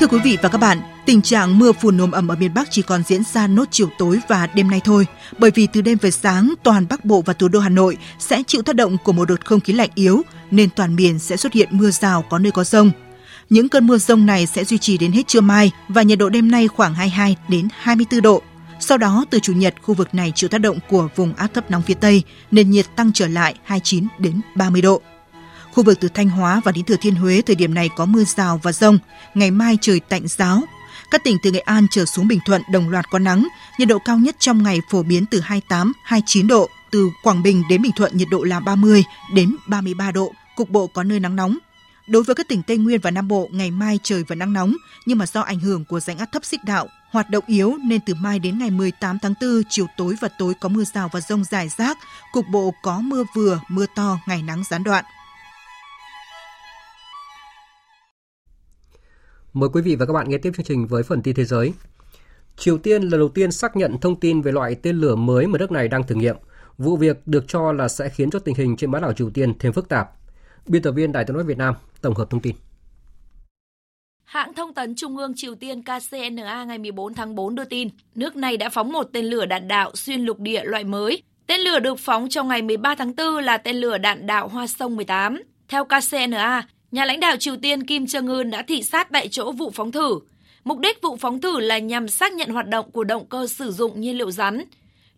Thưa quý vị và các bạn, tình trạng mưa phùn nồm ẩm ở miền Bắc chỉ còn diễn ra nốt chiều tối và đêm nay thôi, bởi vì từ đêm về sáng, toàn Bắc Bộ và thủ đô Hà Nội sẽ chịu tác động của một đợt không khí lạnh yếu, nên toàn miền sẽ xuất hiện mưa rào có nơi có rông. Những cơn mưa rông này sẽ duy trì đến hết trưa mai và nhiệt độ đêm nay khoảng 22 đến 24 độ. Sau đó từ chủ nhật khu vực này chịu tác động của vùng áp thấp nóng phía Tây, nền nhiệt tăng trở lại 29 đến 30 độ. Khu vực từ Thanh Hóa và đến Thừa Thiên Huế thời điểm này có mưa rào và rông, ngày mai trời tạnh giáo. Các tỉnh từ Nghệ An trở xuống Bình Thuận đồng loạt có nắng, nhiệt độ cao nhất trong ngày phổ biến từ 28 29 độ, từ Quảng Bình đến Bình Thuận nhiệt độ là 30 đến 33 độ, cục bộ có nơi nắng nóng. Đối với các tỉnh Tây Nguyên và Nam Bộ, ngày mai trời vẫn nắng nóng, nhưng mà do ảnh hưởng của rãnh áp thấp xích đạo hoạt động yếu nên từ mai đến ngày 18 tháng 4, chiều tối và tối có mưa rào và rông rải rác, cục bộ có mưa vừa, mưa to, ngày nắng gián đoạn. Mời quý vị và các bạn nghe tiếp chương trình với phần tin thế giới. Triều Tiên lần đầu tiên xác nhận thông tin về loại tên lửa mới mà nước này đang thử nghiệm. Vụ việc được cho là sẽ khiến cho tình hình trên bán đảo Triều Tiên thêm phức tạp. Biên tập viên Đài tiếng nói Việt Nam tổng hợp thông tin. Hãng thông tấn Trung ương Triều Tiên KCNA ngày 14 tháng 4 đưa tin, nước này đã phóng một tên lửa đạn đạo xuyên lục địa loại mới. Tên lửa được phóng trong ngày 13 tháng 4 là tên lửa đạn đạo Hoa Sông 18. Theo KCNA, nhà lãnh đạo Triều Tiên Kim Jong-un đã thị sát tại chỗ vụ phóng thử. Mục đích vụ phóng thử là nhằm xác nhận hoạt động của động cơ sử dụng nhiên liệu rắn.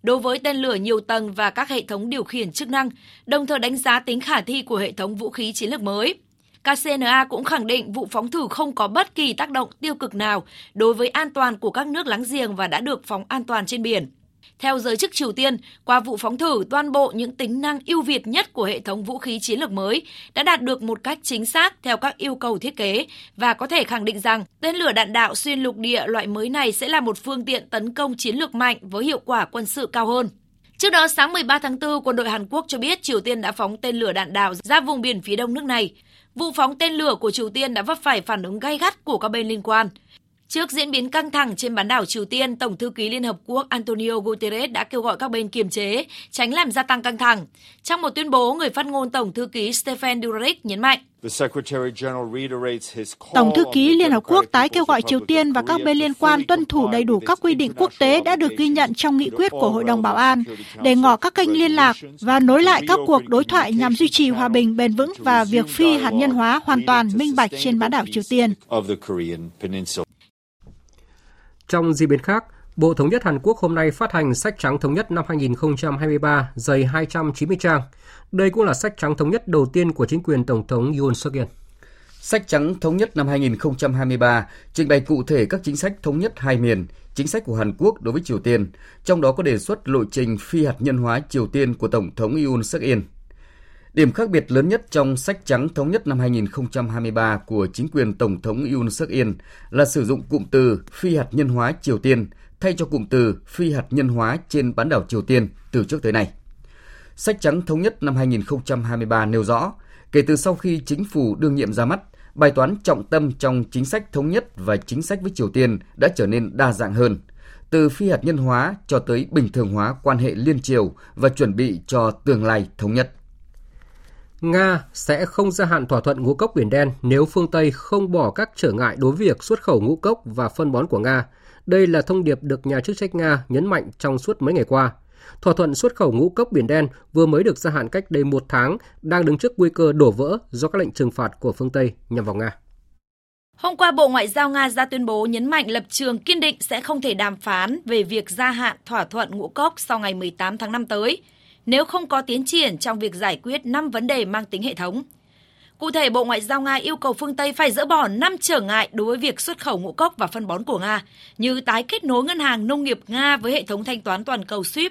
Đối với tên lửa nhiều tầng và các hệ thống điều khiển chức năng, đồng thời đánh giá tính khả thi của hệ thống vũ khí chiến lược mới. KCNA cũng khẳng định vụ phóng thử không có bất kỳ tác động tiêu cực nào đối với an toàn của các nước láng giềng và đã được phóng an toàn trên biển. Theo giới chức Triều Tiên, qua vụ phóng thử, toàn bộ những tính năng ưu việt nhất của hệ thống vũ khí chiến lược mới đã đạt được một cách chính xác theo các yêu cầu thiết kế và có thể khẳng định rằng tên lửa đạn đạo xuyên lục địa loại mới này sẽ là một phương tiện tấn công chiến lược mạnh với hiệu quả quân sự cao hơn. Trước đó, sáng 13 tháng 4, quân đội Hàn Quốc cho biết Triều Tiên đã phóng tên lửa đạn đạo ra vùng biển phía đông nước này. Vụ phóng tên lửa của Triều Tiên đã vấp phải phản ứng gay gắt của các bên liên quan. Trước diễn biến căng thẳng trên bán đảo Triều Tiên, Tổng thư ký Liên Hợp Quốc Antonio Guterres đã kêu gọi các bên kiềm chế, tránh làm gia tăng căng thẳng. Trong một tuyên bố, người phát ngôn Tổng thư ký Stephen Dujarric nhấn mạnh. Tổng thư ký Liên Hợp Quốc tái kêu gọi Triều Tiên và các bên liên quan tuân thủ đầy đủ các quy định quốc tế đã được ghi nhận trong nghị quyết của Hội đồng Bảo an, để ngỏ các kênh liên lạc và nối lại các cuộc đối thoại nhằm duy trì hòa bình bền vững và việc phi hạt nhân hóa hoàn toàn minh bạch trên bán đảo Triều Tiên. Trong diễn biến khác, Bộ Thống nhất Hàn Quốc hôm nay phát hành sách trắng thống nhất năm 2023 dày 290 trang. Đây cũng là sách trắng thống nhất đầu tiên của chính quyền Tổng thống Yoon suk yeol Sách trắng thống nhất năm 2023 trình bày cụ thể các chính sách thống nhất hai miền, chính sách của Hàn Quốc đối với Triều Tiên, trong đó có đề xuất lộ trình phi hạt nhân hóa Triều Tiên của Tổng thống Yoon suk yeol Điểm khác biệt lớn nhất trong sách trắng thống nhất năm 2023 của chính quyền Tổng thống Yoon suk yeol là sử dụng cụm từ phi hạt nhân hóa Triều Tiên thay cho cụm từ phi hạt nhân hóa trên bán đảo Triều Tiên từ trước tới nay. Sách trắng thống nhất năm 2023 nêu rõ, kể từ sau khi chính phủ đương nhiệm ra mắt, bài toán trọng tâm trong chính sách thống nhất và chính sách với Triều Tiên đã trở nên đa dạng hơn, từ phi hạt nhân hóa cho tới bình thường hóa quan hệ liên triều và chuẩn bị cho tương lai thống nhất. Nga sẽ không gia hạn thỏa thuận ngũ cốc Biển Đen nếu phương Tây không bỏ các trở ngại đối với việc xuất khẩu ngũ cốc và phân bón của Nga. Đây là thông điệp được nhà chức trách Nga nhấn mạnh trong suốt mấy ngày qua. Thỏa thuận xuất khẩu ngũ cốc Biển Đen vừa mới được gia hạn cách đây một tháng, đang đứng trước nguy cơ đổ vỡ do các lệnh trừng phạt của phương Tây nhằm vào Nga. Hôm qua, Bộ Ngoại giao Nga ra tuyên bố nhấn mạnh lập trường kiên định sẽ không thể đàm phán về việc gia hạn thỏa thuận ngũ cốc sau ngày 18 tháng 5 tới nếu không có tiến triển trong việc giải quyết 5 vấn đề mang tính hệ thống. Cụ thể, Bộ Ngoại giao Nga yêu cầu phương Tây phải dỡ bỏ 5 trở ngại đối với việc xuất khẩu ngũ cốc và phân bón của Nga, như tái kết nối ngân hàng nông nghiệp Nga với hệ thống thanh toán toàn cầu SWIFT,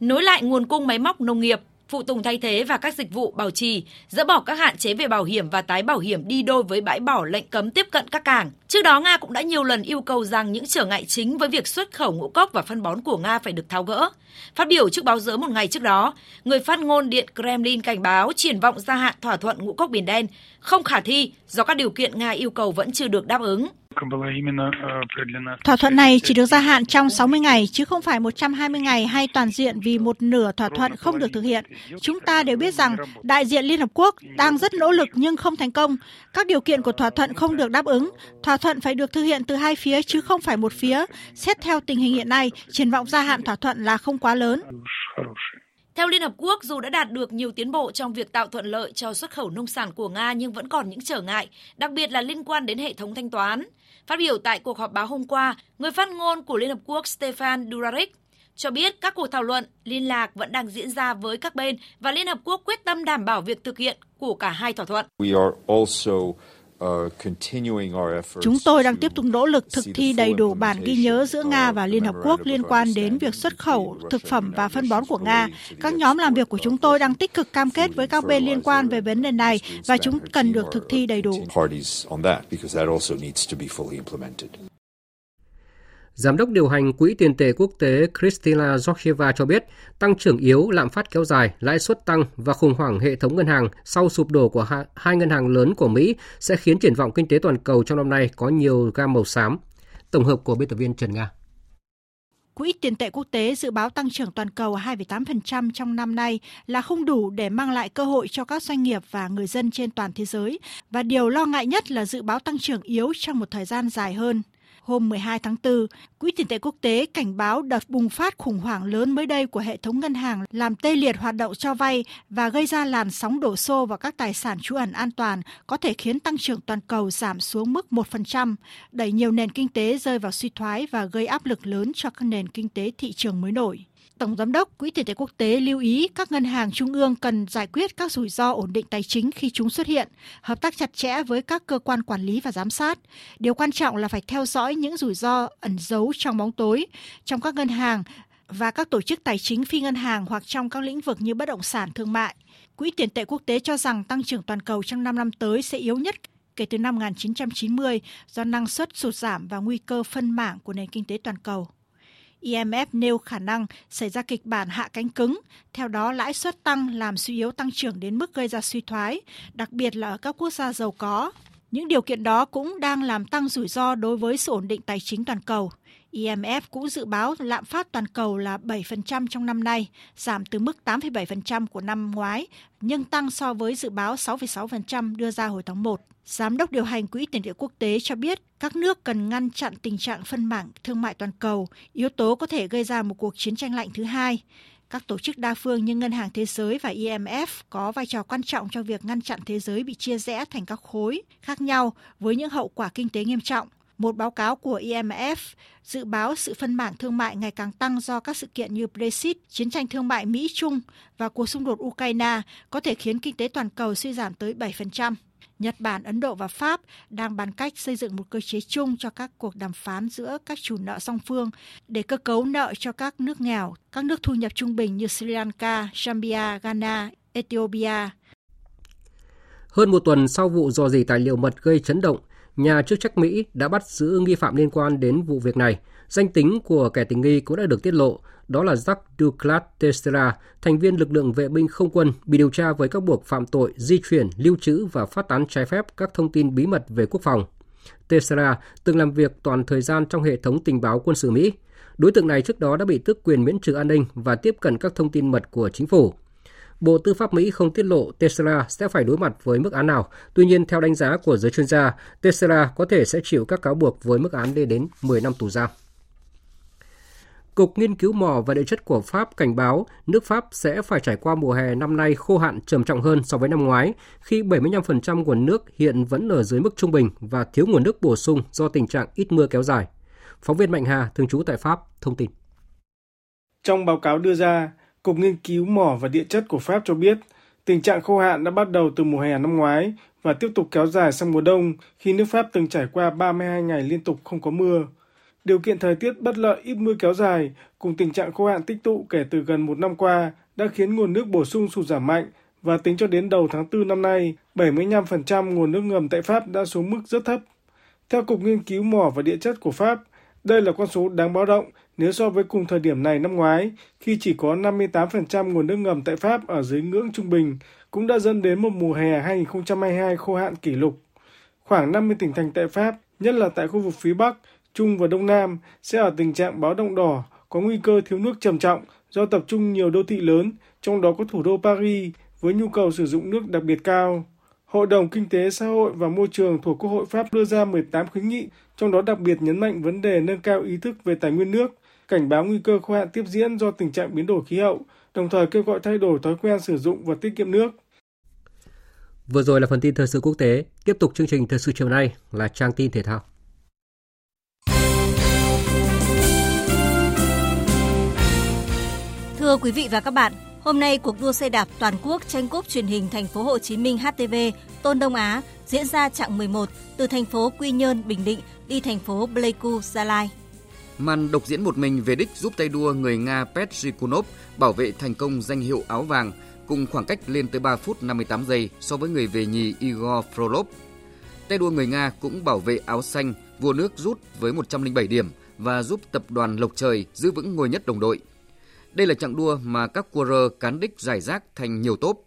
nối lại nguồn cung máy móc nông nghiệp, phụ tùng thay thế và các dịch vụ bảo trì, dỡ bỏ các hạn chế về bảo hiểm và tái bảo hiểm đi đôi với bãi bỏ lệnh cấm tiếp cận các cảng. Trước đó, Nga cũng đã nhiều lần yêu cầu rằng những trở ngại chính với việc xuất khẩu ngũ cốc và phân bón của Nga phải được tháo gỡ. Phát biểu trước báo giới một ngày trước đó, người phát ngôn Điện Kremlin cảnh báo triển vọng gia hạn thỏa thuận ngũ cốc Biển Đen không khả thi do các điều kiện Nga yêu cầu vẫn chưa được đáp ứng. Thỏa thuận này chỉ được gia hạn trong 60 ngày chứ không phải 120 ngày hay toàn diện vì một nửa thỏa thuận không được thực hiện. Chúng ta đều biết rằng đại diện Liên Hợp Quốc đang rất nỗ lực nhưng không thành công. Các điều kiện của thỏa thuận không được đáp ứng. Thỏa thuận phải được thực hiện từ hai phía chứ không phải một phía. Xét theo tình hình hiện nay, triển vọng gia hạn thỏa thuận là không quá lớn. Theo Liên Hợp Quốc, dù đã đạt được nhiều tiến bộ trong việc tạo thuận lợi cho xuất khẩu nông sản của Nga nhưng vẫn còn những trở ngại, đặc biệt là liên quan đến hệ thống thanh toán. Phát biểu tại cuộc họp báo hôm qua, người phát ngôn của Liên Hợp Quốc Stefan Dujarric cho biết các cuộc thảo luận, liên lạc vẫn đang diễn ra với các bên và Liên Hợp Quốc quyết tâm đảm bảo việc thực hiện của cả hai thỏa thuận. Chúng tôi đang tiếp tục nỗ lực thực thi đầy đủ bản ghi nhớ giữa Nga và Liên Hợp Quốc liên quan đến việc xuất khẩu thực phẩm và phân bón của Nga. Các nhóm làm việc của chúng tôi đang tích cực cam kết với các bên liên quan về vấn đề này và chúng cần được thực thi đầy đủ. Giám đốc điều hành Quỹ tiền tệ quốc tế Kristina Georgieva cho biết, tăng trưởng yếu, lạm phát kéo dài, lãi suất tăng và khủng hoảng hệ thống ngân hàng sau sụp đổ của hai ngân hàng lớn của Mỹ sẽ khiến triển vọng kinh tế toàn cầu trong năm nay có nhiều gam màu xám. Tổng hợp của biên tập viên Trần Nga. Quỹ tiền tệ quốc tế dự báo tăng trưởng toàn cầu 2,8% trong năm nay là không đủ để mang lại cơ hội cho các doanh nghiệp và người dân trên toàn thế giới. Và điều lo ngại nhất là dự báo tăng trưởng yếu trong một thời gian dài hơn. Hôm 12 tháng 4, Quỹ tiền tệ quốc tế cảnh báo đợt bùng phát khủng hoảng lớn mới đây của hệ thống ngân hàng làm tê liệt hoạt động cho vay và gây ra làn sóng đổ xô vào các tài sản trú ẩn an toàn có thể khiến tăng trưởng toàn cầu giảm xuống mức 1%, đẩy nhiều nền kinh tế rơi vào suy thoái và gây áp lực lớn cho các nền kinh tế thị trường mới nổi. Tổng Giám đốc Quỹ tiền tệ quốc tế lưu ý các ngân hàng trung ương cần giải quyết các rủi ro ổn định tài chính khi chúng xuất hiện, hợp tác chặt chẽ với các cơ quan quản lý và giám sát. Điều quan trọng là phải theo dõi những rủi ro ẩn giấu trong bóng tối trong các ngân hàng và các tổ chức tài chính phi ngân hàng hoặc trong các lĩnh vực như bất động sản thương mại. Quỹ tiền tệ quốc tế cho rằng tăng trưởng toàn cầu trong 5 năm tới sẽ yếu nhất kể từ năm 1990 do năng suất sụt giảm và nguy cơ phân mảng của nền kinh tế toàn cầu. IMF nêu khả năng xảy ra kịch bản hạ cánh cứng, theo đó lãi suất tăng làm suy yếu tăng trưởng đến mức gây ra suy thoái, đặc biệt là ở các quốc gia giàu có. Những điều kiện đó cũng đang làm tăng rủi ro đối với sự ổn định tài chính toàn cầu. IMF cũng dự báo lạm phát toàn cầu là 7% trong năm nay, giảm từ mức 8,7% của năm ngoái, nhưng tăng so với dự báo 6,6% đưa ra hồi tháng 1. Giám đốc điều hành Quỹ tiền tệ quốc tế cho biết các nước cần ngăn chặn tình trạng phân mảng thương mại toàn cầu, yếu tố có thể gây ra một cuộc chiến tranh lạnh thứ hai. Các tổ chức đa phương như Ngân hàng Thế giới và IMF có vai trò quan trọng cho việc ngăn chặn thế giới bị chia rẽ thành các khối khác nhau với những hậu quả kinh tế nghiêm trọng. Một báo cáo của IMF dự báo sự phân mảng thương mại ngày càng tăng do các sự kiện như Brexit, chiến tranh thương mại Mỹ-Trung và cuộc xung đột Ukraine có thể khiến kinh tế toàn cầu suy giảm tới 7%. Nhật Bản, Ấn Độ và Pháp đang bàn cách xây dựng một cơ chế chung cho các cuộc đàm phán giữa các chủ nợ song phương để cơ cấu nợ cho các nước nghèo, các nước thu nhập trung bình như Sri Lanka, Zambia, Ghana, Ethiopia. Hơn một tuần sau vụ dò dỉ tài liệu mật gây chấn động, nhà chức trách Mỹ đã bắt giữ nghi phạm liên quan đến vụ việc này. Danh tính của kẻ tình nghi cũng đã được tiết lộ, đó là Jack Duclat Tessera, thành viên lực lượng vệ binh không quân bị điều tra với các buộc phạm tội di chuyển, lưu trữ và phát tán trái phép các thông tin bí mật về quốc phòng. Tessera từng làm việc toàn thời gian trong hệ thống tình báo quân sự Mỹ. Đối tượng này trước đó đã bị tước quyền miễn trừ an ninh và tiếp cận các thông tin mật của chính phủ. Bộ Tư pháp Mỹ không tiết lộ Tesla sẽ phải đối mặt với mức án nào. Tuy nhiên, theo đánh giá của giới chuyên gia, Tesla có thể sẽ chịu các cáo buộc với mức án lên đến 10 năm tù giam. Cục Nghiên cứu mỏ và địa chất của Pháp cảnh báo nước Pháp sẽ phải trải qua mùa hè năm nay khô hạn trầm trọng hơn so với năm ngoái, khi 75% nguồn nước hiện vẫn ở dưới mức trung bình và thiếu nguồn nước bổ sung do tình trạng ít mưa kéo dài. Phóng viên Mạnh Hà, thường trú tại Pháp, thông tin. Trong báo cáo đưa ra, Cục Nghiên cứu mỏ và địa chất của Pháp cho biết, tình trạng khô hạn đã bắt đầu từ mùa hè năm ngoái và tiếp tục kéo dài sang mùa đông khi nước Pháp từng trải qua 32 ngày liên tục không có mưa. Điều kiện thời tiết bất lợi ít mưa kéo dài cùng tình trạng khô hạn tích tụ kể từ gần một năm qua đã khiến nguồn nước bổ sung sụt giảm mạnh và tính cho đến đầu tháng 4 năm nay, 75% nguồn nước ngầm tại Pháp đã xuống mức rất thấp. Theo Cục Nghiên cứu Mỏ và Địa chất của Pháp, đây là con số đáng báo động nếu so với cùng thời điểm này năm ngoái, khi chỉ có 58% nguồn nước ngầm tại Pháp ở dưới ngưỡng trung bình, cũng đã dẫn đến một mùa hè 2022 khô hạn kỷ lục. Khoảng 50 tỉnh thành tại Pháp, nhất là tại khu vực phía Bắc, Trung và Đông Nam, sẽ ở tình trạng báo động đỏ, có nguy cơ thiếu nước trầm trọng do tập trung nhiều đô thị lớn, trong đó có thủ đô Paris, với nhu cầu sử dụng nước đặc biệt cao. Hội đồng Kinh tế Xã hội và Môi trường thuộc Quốc hội Pháp đưa ra 18 khuyến nghị, trong đó đặc biệt nhấn mạnh vấn đề nâng cao ý thức về tài nguyên nước, cảnh báo nguy cơ khô hạn tiếp diễn do tình trạng biến đổi khí hậu, đồng thời kêu gọi thay đổi thói quen sử dụng và tiết kiệm nước. Vừa rồi là phần tin thời sự quốc tế, tiếp tục chương trình thời sự chiều nay là trang tin thể thao. Thưa quý vị và các bạn, hôm nay cuộc đua xe đạp toàn quốc tranh cúp truyền hình thành phố Hồ Chí Minh HTV Tôn Đông Á diễn ra chặng 11 từ thành phố Quy Nhơn, Bình Định đi thành phố Pleiku, Gia Lai. Màn độc diễn một mình về đích giúp tay đua người Nga Petr bảo vệ thành công danh hiệu áo vàng cùng khoảng cách lên tới 3 phút 58 giây so với người về nhì Igor Frolov. Tay đua người Nga cũng bảo vệ áo xanh vua nước rút với 107 điểm và giúp tập đoàn Lộc Trời giữ vững ngôi nhất đồng đội. Đây là chặng đua mà các cua rơ cán đích giải rác thành nhiều tốp.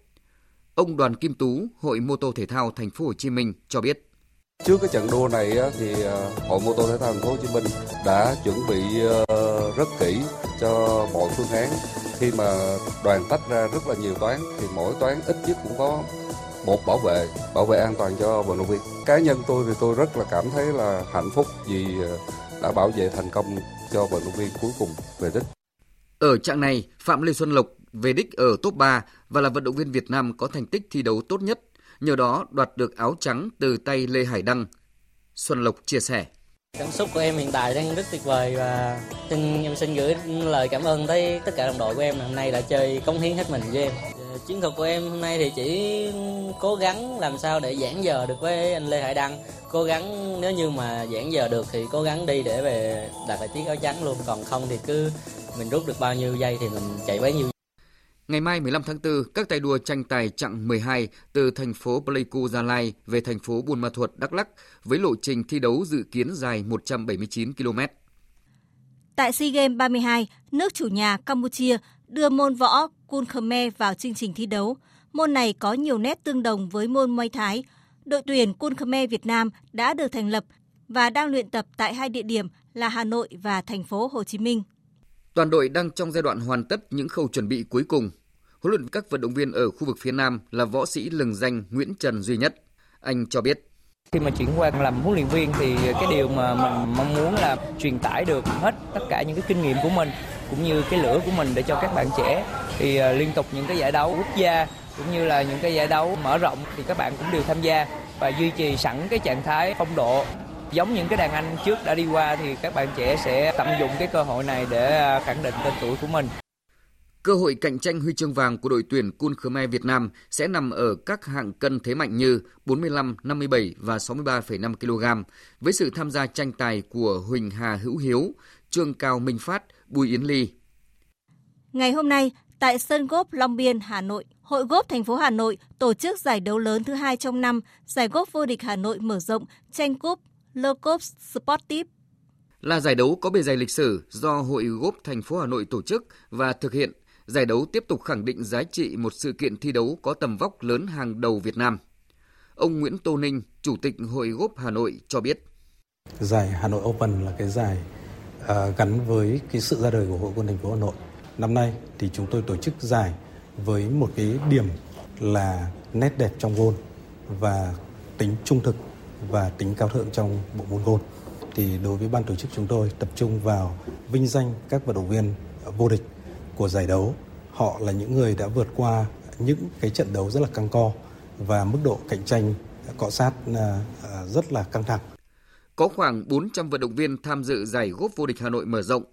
Ông Đoàn Kim Tú, Hội Mô tô Thể thao Thành phố Hồ Chí Minh cho biết. Trước cái trận đua này thì ờ, Hội Mô tô Thể thao Thành phố Hồ Chí Minh đã chuẩn bị ờ, rất kỹ cho mọi phương án. Khi mà đoàn tách ra rất là nhiều toán thì mỗi toán ít nhất cũng có một bảo vệ, bảo vệ an toàn cho vận động viên. Cá nhân tôi thì tôi rất là cảm thấy là hạnh phúc vì ờ, đã bảo vệ thành công cho vận động viên cuối cùng về đích. Ở trạng này, Phạm Lê Xuân Lộc về đích ở top 3 và là vận động viên Việt Nam có thành tích thi đấu tốt nhất, nhờ đó đoạt được áo trắng từ tay Lê Hải Đăng. Xuân Lộc chia sẻ. Cảm xúc của em hiện tại đang rất tuyệt vời và xin em xin gửi lời cảm ơn tới tất cả đồng đội của em hôm nay đã chơi cống hiến hết mình với em. Ờ, chiến thuật của em hôm nay thì chỉ cố gắng làm sao để giãn giờ được với anh Lê Hải Đăng. Cố gắng, nếu như mà giãn giờ được thì cố gắng đi để về đạt lại chiếc áo trắng luôn. Còn không thì cứ mình rút được bao nhiêu giây thì mình chạy bấy nhiêu Ngày mai 15 tháng 4, các tay đua tranh tài chặng 12 từ thành phố Pleiku Gia Lai về thành phố Buôn Ma Thuột, Đắk Lắk với lộ trình thi đấu dự kiến dài 179 km. Tại SEA Games 32, nước chủ nhà Campuchia đưa môn võ Kun Khmer vào chương trình thi đấu. Môn này có nhiều nét tương đồng với môn Muay Thái. Đội tuyển Kun Khmer Việt Nam đã được thành lập và đang luyện tập tại hai địa điểm là Hà Nội và thành phố Hồ Chí Minh. Toàn đội đang trong giai đoạn hoàn tất những khâu chuẩn bị cuối cùng. Huấn luyện các vận động viên ở khu vực phía Nam là võ sĩ lừng danh Nguyễn Trần Duy Nhất. Anh cho biết. Khi mà chuyển qua làm huấn luyện viên thì cái điều mà mình mong muốn là truyền tải được hết tất cả những cái kinh nghiệm của mình, cũng như cái lửa của mình để cho các bạn trẻ thì à, liên tục những cái giải đấu quốc gia, cũng như là những cái giải đấu mở rộng thì các bạn cũng đều tham gia và duy trì sẵn cái trạng thái phong độ giống những cái đàn anh trước đã đi qua thì các bạn trẻ sẽ tận dụng cái cơ hội này để à, khẳng định tên tuổi của mình. Cơ hội cạnh tranh huy chương vàng của đội tuyển Kun Khmer Việt Nam sẽ nằm ở các hạng cân thế mạnh như 45, 57 và 63,5 kg với sự tham gia tranh tài của Huỳnh Hà Hữu Hiếu, Trương Cao Minh Phát, Bùi Yến Ly. Ngày hôm nay, tại sân golf Long Biên, Hà Nội, Hội Golf thành phố Hà Nội tổ chức giải đấu lớn thứ hai trong năm, giải golf vô địch Hà Nội mở rộng tranh cúp Locop Sportive là giải đấu có bề dày lịch sử do Hội Golf thành phố Hà Nội tổ chức và thực hiện. Giải đấu tiếp tục khẳng định giá trị một sự kiện thi đấu có tầm vóc lớn hàng đầu Việt Nam. Ông Nguyễn Tô Ninh, Chủ tịch Hội Gốp Hà Nội cho biết. Giải Hà Nội Open là cái giải uh, gắn với cái sự ra đời của Hội quân thành phố Hà Nội. Năm nay thì chúng tôi tổ chức giải với một cái điểm là nét đẹp trong gôn và tính trung thực và tính cao thượng trong bộ môn gôn. Thì đối với ban tổ chức chúng tôi tập trung vào vinh danh các vận động viên vô địch của giải đấu. Họ là những người đã vượt qua những cái trận đấu rất là căng co và mức độ cạnh tranh cọ sát à, à, rất là căng thẳng. Có khoảng 400 vận động viên tham dự giải góp vô địch Hà Nội mở rộng.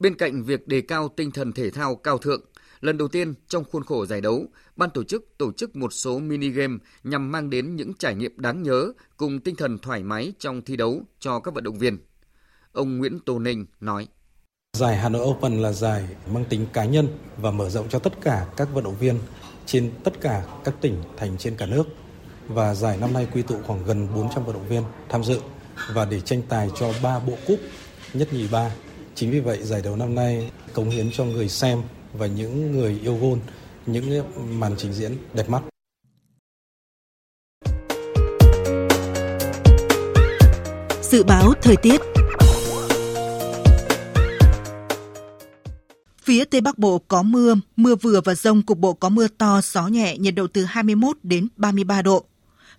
Bên cạnh việc đề cao tinh thần thể thao cao thượng, Lần đầu tiên trong khuôn khổ giải đấu, ban tổ chức tổ chức một số mini game nhằm mang đến những trải nghiệm đáng nhớ cùng tinh thần thoải mái trong thi đấu cho các vận động viên. Ông Nguyễn Tô Ninh nói. Giải Hà Nội Open là giải mang tính cá nhân và mở rộng cho tất cả các vận động viên trên tất cả các tỉnh, thành trên cả nước. Và giải năm nay quy tụ khoảng gần 400 vận động viên tham dự và để tranh tài cho 3 bộ cúp nhất nhì ba. Chính vì vậy, giải đấu năm nay cống hiến cho người xem và những người yêu gôn, những màn trình diễn đẹp mắt. Dự báo thời tiết Phía Tây Bắc Bộ có mưa, mưa vừa và rông cục bộ có mưa to, gió nhẹ, nhiệt độ từ 21 đến 33 độ.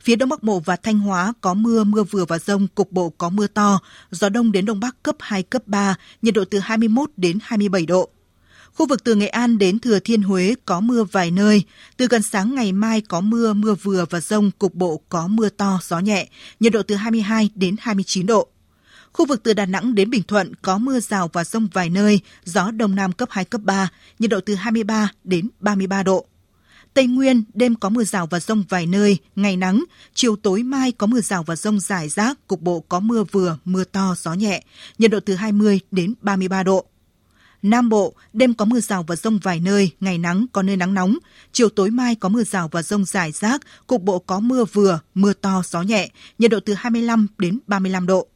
Phía Đông Bắc Bộ và Thanh Hóa có mưa, mưa vừa và rông, cục bộ có mưa to, gió đông đến Đông Bắc cấp 2, cấp 3, nhiệt độ từ 21 đến 27 độ. Khu vực từ Nghệ An đến Thừa Thiên Huế có mưa vài nơi. Từ gần sáng ngày mai có mưa, mưa vừa và rông, cục bộ có mưa to, gió nhẹ, nhiệt độ từ 22 đến 29 độ. Khu vực từ Đà Nẵng đến Bình Thuận có mưa rào và rông vài nơi, gió đông nam cấp 2, cấp 3, nhiệt độ từ 23 đến 33 độ. Tây Nguyên, đêm có mưa rào và rông vài nơi, ngày nắng, chiều tối mai có mưa rào và rông rải rác, cục bộ có mưa vừa, mưa to, gió nhẹ, nhiệt độ từ 20 đến 33 độ. Nam Bộ, đêm có mưa rào và rông vài nơi, ngày nắng có nơi nắng nóng, chiều tối mai có mưa rào và rông rải rác, cục bộ có mưa vừa, mưa to, gió nhẹ, nhiệt độ từ 25 đến 35 độ.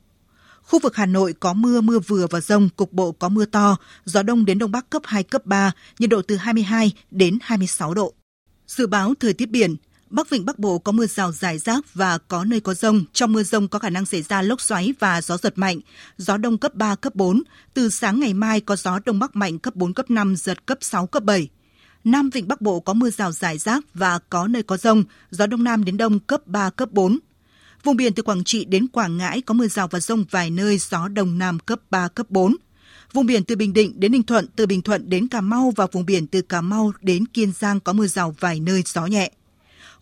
Khu vực Hà Nội có mưa, mưa vừa và rông, cục bộ có mưa to, gió đông đến đông bắc cấp 2, cấp 3, nhiệt độ từ 22 đến 26 độ. Dự báo thời tiết biển, Bắc Vịnh Bắc Bộ có mưa rào rải rác và có nơi có rông. Trong mưa rông có khả năng xảy ra lốc xoáy và gió giật mạnh. Gió đông cấp 3, cấp 4. Từ sáng ngày mai có gió đông bắc mạnh cấp 4, cấp 5, giật cấp 6, cấp 7. Nam Vịnh Bắc Bộ có mưa rào rải rác và có nơi có rông. Gió đông nam đến đông cấp 3, cấp 4. Vùng biển từ Quảng Trị đến Quảng Ngãi có mưa rào và rông vài nơi, gió đông nam cấp 3, cấp 4. Vùng biển từ Bình Định đến Ninh Thuận, từ Bình Thuận đến Cà Mau và vùng biển từ Cà Mau đến Kiên Giang có mưa rào vài nơi, gió nhẹ.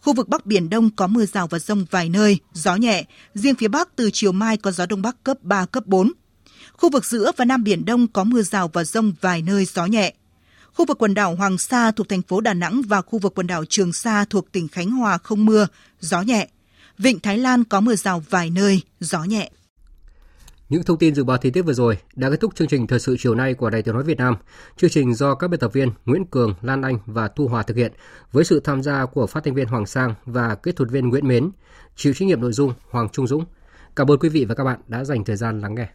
Khu vực Bắc Biển Đông có mưa rào và rông vài nơi, gió nhẹ. Riêng phía Bắc từ chiều mai có gió Đông Bắc cấp 3, cấp 4. Khu vực giữa và Nam Biển Đông có mưa rào và rông vài nơi, gió nhẹ. Khu vực quần đảo Hoàng Sa thuộc thành phố Đà Nẵng và khu vực quần đảo Trường Sa thuộc tỉnh Khánh Hòa không mưa, gió nhẹ. Vịnh Thái Lan có mưa rào vài nơi, gió nhẹ. Những thông tin dự báo thời tiết vừa rồi đã kết thúc chương trình thời sự chiều nay của Đài Tiếng nói Việt Nam. Chương trình do các biên tập viên Nguyễn Cường, Lan Anh và Thu Hòa thực hiện với sự tham gia của phát thanh viên Hoàng Sang và kỹ thuật viên Nguyễn Mến, chịu trách nhiệm nội dung Hoàng Trung Dũng. Cảm ơn quý vị và các bạn đã dành thời gian lắng nghe.